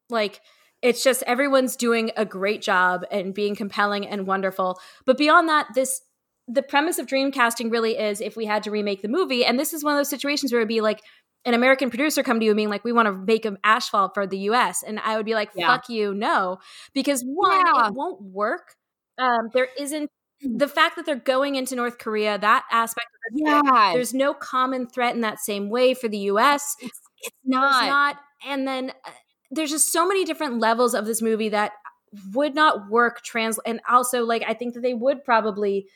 Like it's just everyone's doing a great job and being compelling and wonderful. But beyond that, this the premise of dreamcasting really is if we had to remake the movie, and this is one of those situations where it'd be like an American producer come to you and being like, "We want to make an Ashfall for the U.S.," and I would be like, Yeah. "Fuck you, no," because one, Yeah. it won't work. Um, there isn't the fact that they're going into North Korea. That aspect yeah, there's no common threat in that same way for the US. it's There's not. not. And then uh, there's just so many different levels of this movie that would not work trans and also like I think that they would probably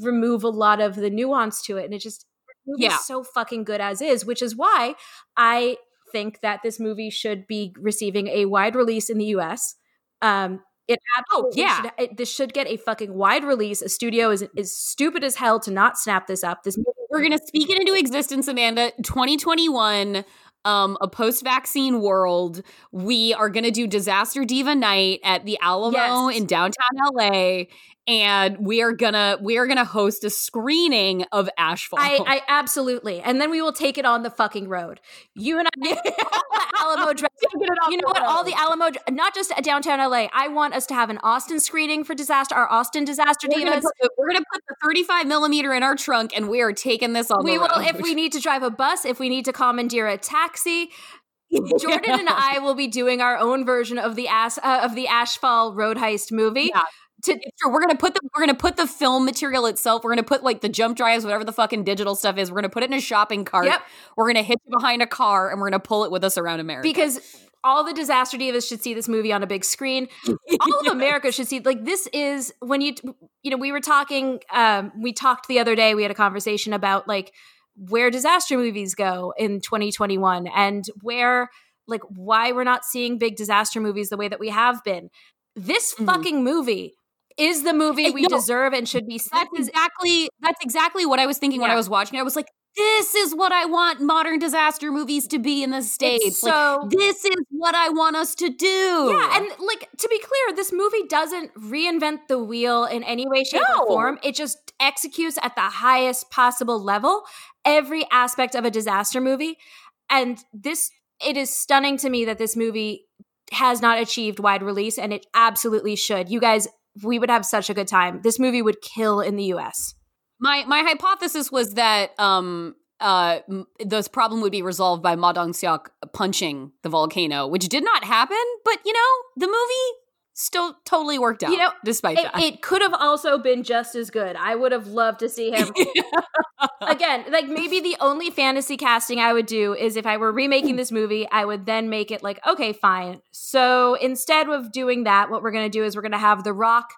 remove a lot of the nuance to it and it just the movie is Yeah. so fucking good as is, which is why I think that this movie should be receiving a wide release in the US. Um it absolutely yeah. should, it, this should get a fucking wide release. A studio is is stupid as hell to not snap this up. This We're gonna speak it into existence, Amanda. 2021, um, a post-vaccine world. We are gonna do Disaster Diva Night at the Alamo Yes. in downtown LA, and we are gonna we are gonna host a screening of Ashfall. I, I absolutely, and then we will take it on the fucking road. You and I, all the Alamo, you know what? All the Alamo, not just downtown LA. I want us to have an Austin screening for disaster. Our Austin disaster we're gonna, divas. put the, we're gonna put the 35 millimeter in our trunk, and we are taking this on We the will, road. if we need to drive a bus, if we need to commandeer a taxi. Jordan and I will be doing our own version of the ass uh, of the Ashfall road heist movie. Yeah. To, true. We're gonna put the we're gonna put the film material itself. We're gonna put like the jump drives, whatever the fucking digital stuff is. We're gonna put it in a shopping cart. Yep. We're gonna hitch it behind a car, and we're gonna pull it with us around America. because all the disaster divas should see this movie on a big screen. All of America should see like this is when you you know we were talking um we talked the other day we had a conversation about like where disaster movies go in 2021 and where like why we're not seeing big disaster movies the way that we have been. This Mhm. fucking movie is the movie we no. deserve and should be That's exactly that's exactly what I was thinking when I was watching. it. I was like, this is what I want modern disaster movies to be in the states. Like, so this is what I want us to do. Yeah, and like to be clear, this movie doesn't reinvent the wheel in any way, shape, No. or form. It just executes at the highest possible level every aspect of a disaster movie. And this, it is stunning to me that this movie has not achieved wide release, and it absolutely should. You guys, we would have such a good time. This movie would kill in the US. my my hypothesis was that um uh this problem would be resolved by Ma Dong-seok punching the volcano, which did not happen. But you know, the movie still totally worked out. You know, despite It, that. it could have also been just as good. I would have loved to see him again like maybe the only fantasy casting i would do is if i were remaking this movie i would then make it like okay fine so instead of doing that what we're going to do is we're going to have the rock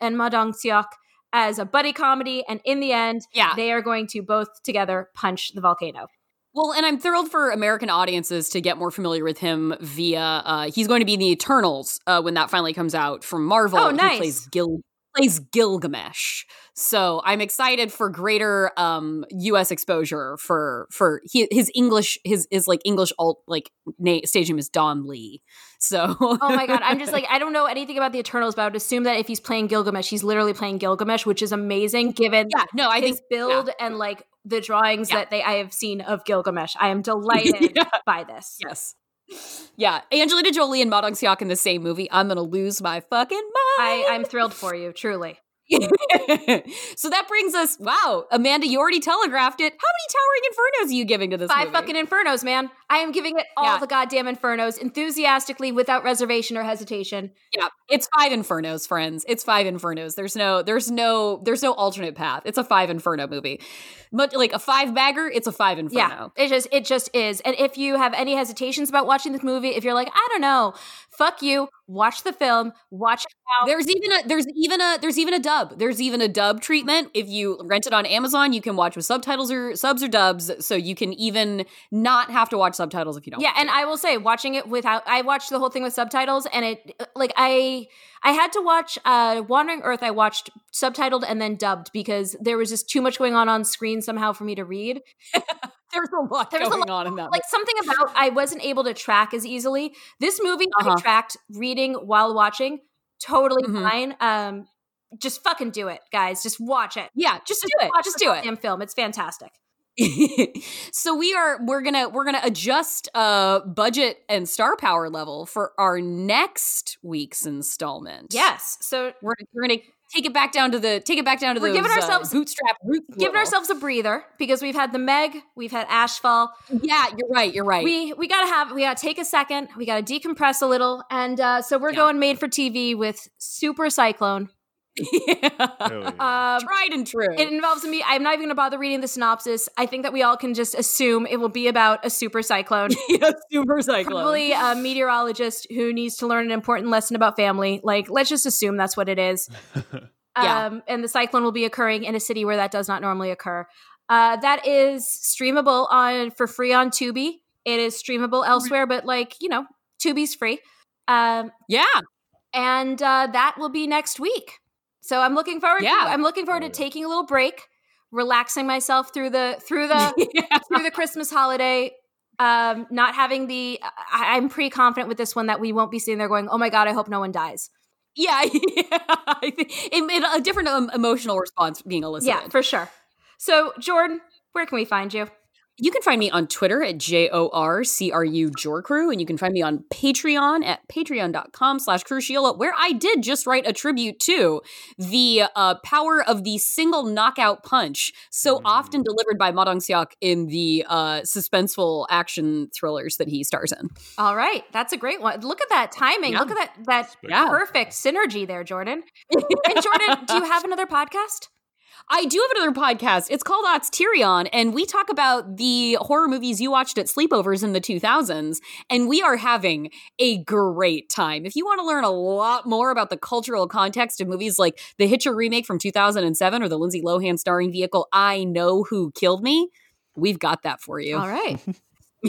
and ma dong-seok as a buddy comedy and in the end Yeah. they are going to both together punch the volcano Well, and I'm thrilled for American audiences to get more familiar with him via. Uh, he's going to be in the Eternals uh, when that finally comes out from Marvel. Oh, He nice. plays Gil plays Gilgamesh. So I'm excited for greater um, U.S. exposure for for he, his English his is like English alt like na- stage name is Don Lee. So oh my god i'm just like i don't know anything about the eternals but i would assume that if he's playing gilgamesh he's literally playing gilgamesh which is amazing given yeah no I his think build and like the drawings Yeah. that they I have seen of Gilgamesh. I am delighted Yeah. by this. yes. Yeah, Angelina Jolie and Ma Dong-seok in the same movie. I'm gonna lose my fucking mind. I, I'm thrilled for you, truly. so that brings us. Wow, Amanda, you already telegraphed it. How many towering infernos are you giving to this? Five movie? fucking infernos, man. I am giving it all Yeah. the goddamn infernos enthusiastically without reservation or hesitation. Yeah, it's five infernos, friends. It's five infernos. There's no, there's no, there's no alternate path. It's a five inferno movie. Much like a five bagger, it's a five inferno. Yeah, it just it just is. And if you have any hesitations about watching this movie, if you're like, I don't know, fuck you, watch the film, watch. There's even a there's even a there's even a dub. There's even a dub treatment. If you rent it on Amazon, you can watch with subtitles or subs or dubs. So you can even not have to watch subtitles if you don't. Yeah, and I will say, watching it without, I watched the whole thing with subtitles, and it like I, I had to watch uh Wandering Earth. I watched subtitled and then dubbed because there was just too much going on on screen somehow for me to read. there's a lot There's a going lot- on in that. Like something about I wasn't able to track as easily. This movie I Uh-huh. tracked reading while watching, totally Mhm. fine. Um, just fucking do it, guys. Just watch it. yeah, just do it. watch Just do it. goddamn film. It's fantastic. so we are we're gonna we're gonna adjust uh budget and star power level for our next week's installment. Yes. So we're, we're gonna take it back down to the take it back down to We're those, giving uh, ourselves- bootstrap roots. giving level. ourselves a breather because we've had the Meg, we've had Ashfall. Yeah, you're right. You're right. We we gotta have we gotta take a second. We gotta decompress a little, and uh, so we're Yeah. going made for TV with Super Cyclone. Yeah. Hell yeah. Um, Tried and true. it involves me. I'm not even gonna bother reading the synopsis. I think that we all can just assume it will be about a super cyclone. yeah, super cyclone. Probably a meteorologist who needs to learn an important lesson about family. Like, let's just assume that's what it is. Yeah. Um, and the cyclone will be occurring in a city where that does not normally occur. Uh, that is streamable on for free on Tubi. It is streamable elsewhere, but like you know, Tubi's free. Um, yeah. and uh, that will be next week. So I'm looking forward. Yeah. to, I'm looking forward to taking a little break, relaxing myself through the through the yeah. through the Christmas holiday. Um, not having the, I, I'm pretty confident with this one that we won't be sitting there going, "Oh my god, I hope no one dies." Yeah, yeah. I think it, it, a different um, emotional response being elicited. Yeah, for sure. So, Jordan, where can we find you? You can find me on Twitter at J-O-R-C-R-U JorCru, and you can find me on Patreon at patreon.com slash Crucchiola, where I did just write a tribute to the uh, power of the single knockout punch, so Mm. often delivered by Ma Dong-seok in the uh, suspenseful action thrillers that he stars in. All right, that's a great one. Look at that timing. Yeah. Look at that that Yeah. perfect synergy there, Jordan. and Jordan, do you have another podcast? I do have another podcast. It's called Otsterion, and we talk about the horror movies you watched at sleepovers in the 2000s, and we are having a great time. If you want to learn a lot more about the cultural context of movies like the Hitcher remake from 2007 or the Lindsay Lohan starring vehicle I Know Who Killed Me, we've got that for you. All right.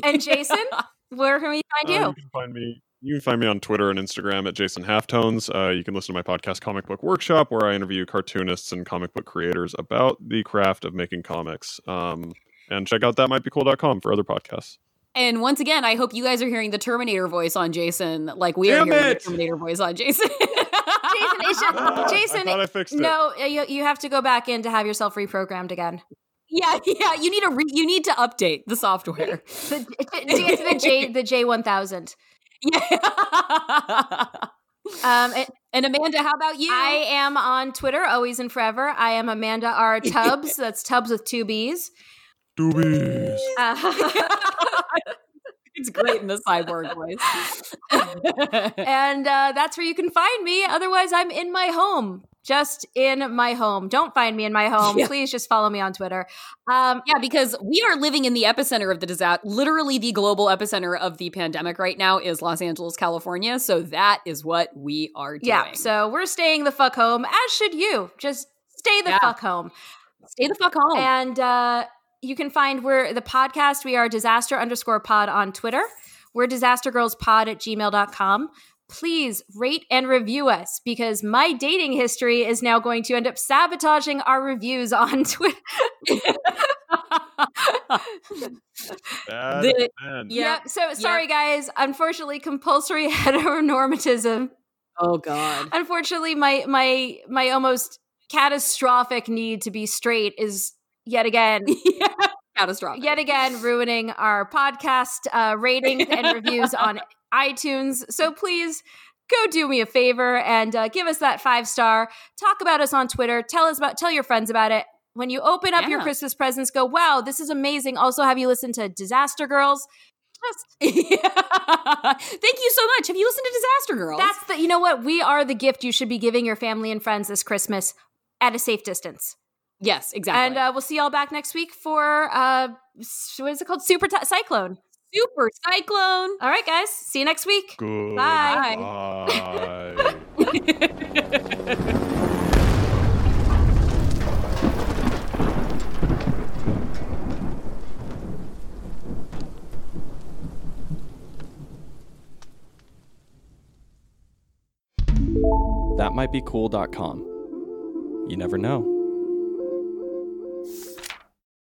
And Jason, where can we find you? Uh, you can find me. You can find me on Twitter and Instagram at Jason Halftones. Uh, you can listen to my podcast, Comic Book Workshop, where I interview cartoonists and comic book creators about the craft of making comics. Um, and check out thatmightbecool.com for other podcasts. And once again, I hope you guys are hearing the Terminator voice on Jason, like we Damn are hearing it! the Terminator voice on Jason. Jason, it's just, Ah, Jason. I I fixed it. no, uh, you, you have to go back in to have yourself reprogrammed again. yeah, yeah. You need to re- you need to update the software. The, it's the J the J one thousand. Yeah. Um, it, and Amanda, how about you? I am on Twitter, always and forever. I am Amanda R Tubbs. That's Tubbs with two B's. Doobies. Uh, it's great in the cyborg voice. and uh, that's where you can find me. Otherwise, I'm in my home, just in my home. Don't find me in my home. Yeah. Please just follow me on Twitter. Um, yeah, because we are living in the epicenter of the disaster. Literally, the global epicenter of the pandemic right now is Los Angeles, California. So that is what we are doing. yeah, so we're staying the fuck home, as should you. Just stay the Yeah. fuck home. stay the fuck home. And uh, you can find we're the podcast. We are disaster underscore pod on Twitter. We're disastergirlspod at gmail.com. Please rate and review us because my dating history is now going to end up sabotaging our reviews on Twitter. Bad The- man. Yeah. Yep. So sorry, guys. Unfortunately, compulsory heteronormatism. oh God. Unfortunately, my my my almost catastrophic need to be straight is yet again Catastrophic. yet again ruining our podcast uh, ratings and reviews on iTunes. So please go do me a favor and uh, give us that five star. Talk about us on Twitter. Tell us about. Tell your friends about it. When you open up your Christmas presents, go, wow, this is amazing. Also, have you listened to Disaster Girls? Just Thank you so much. Have you listened to Disaster Girls? that's the, you know what? We are the gift you should be giving your family and friends this Christmas at a safe distance. Yes, exactly. And uh, we'll see y'all back next week for, uh, what is it called? Super Ty- Cyclone. Super Cyclone. All right, guys. See you next week. Good. Bye. Bye. That might be cool.com. You never know.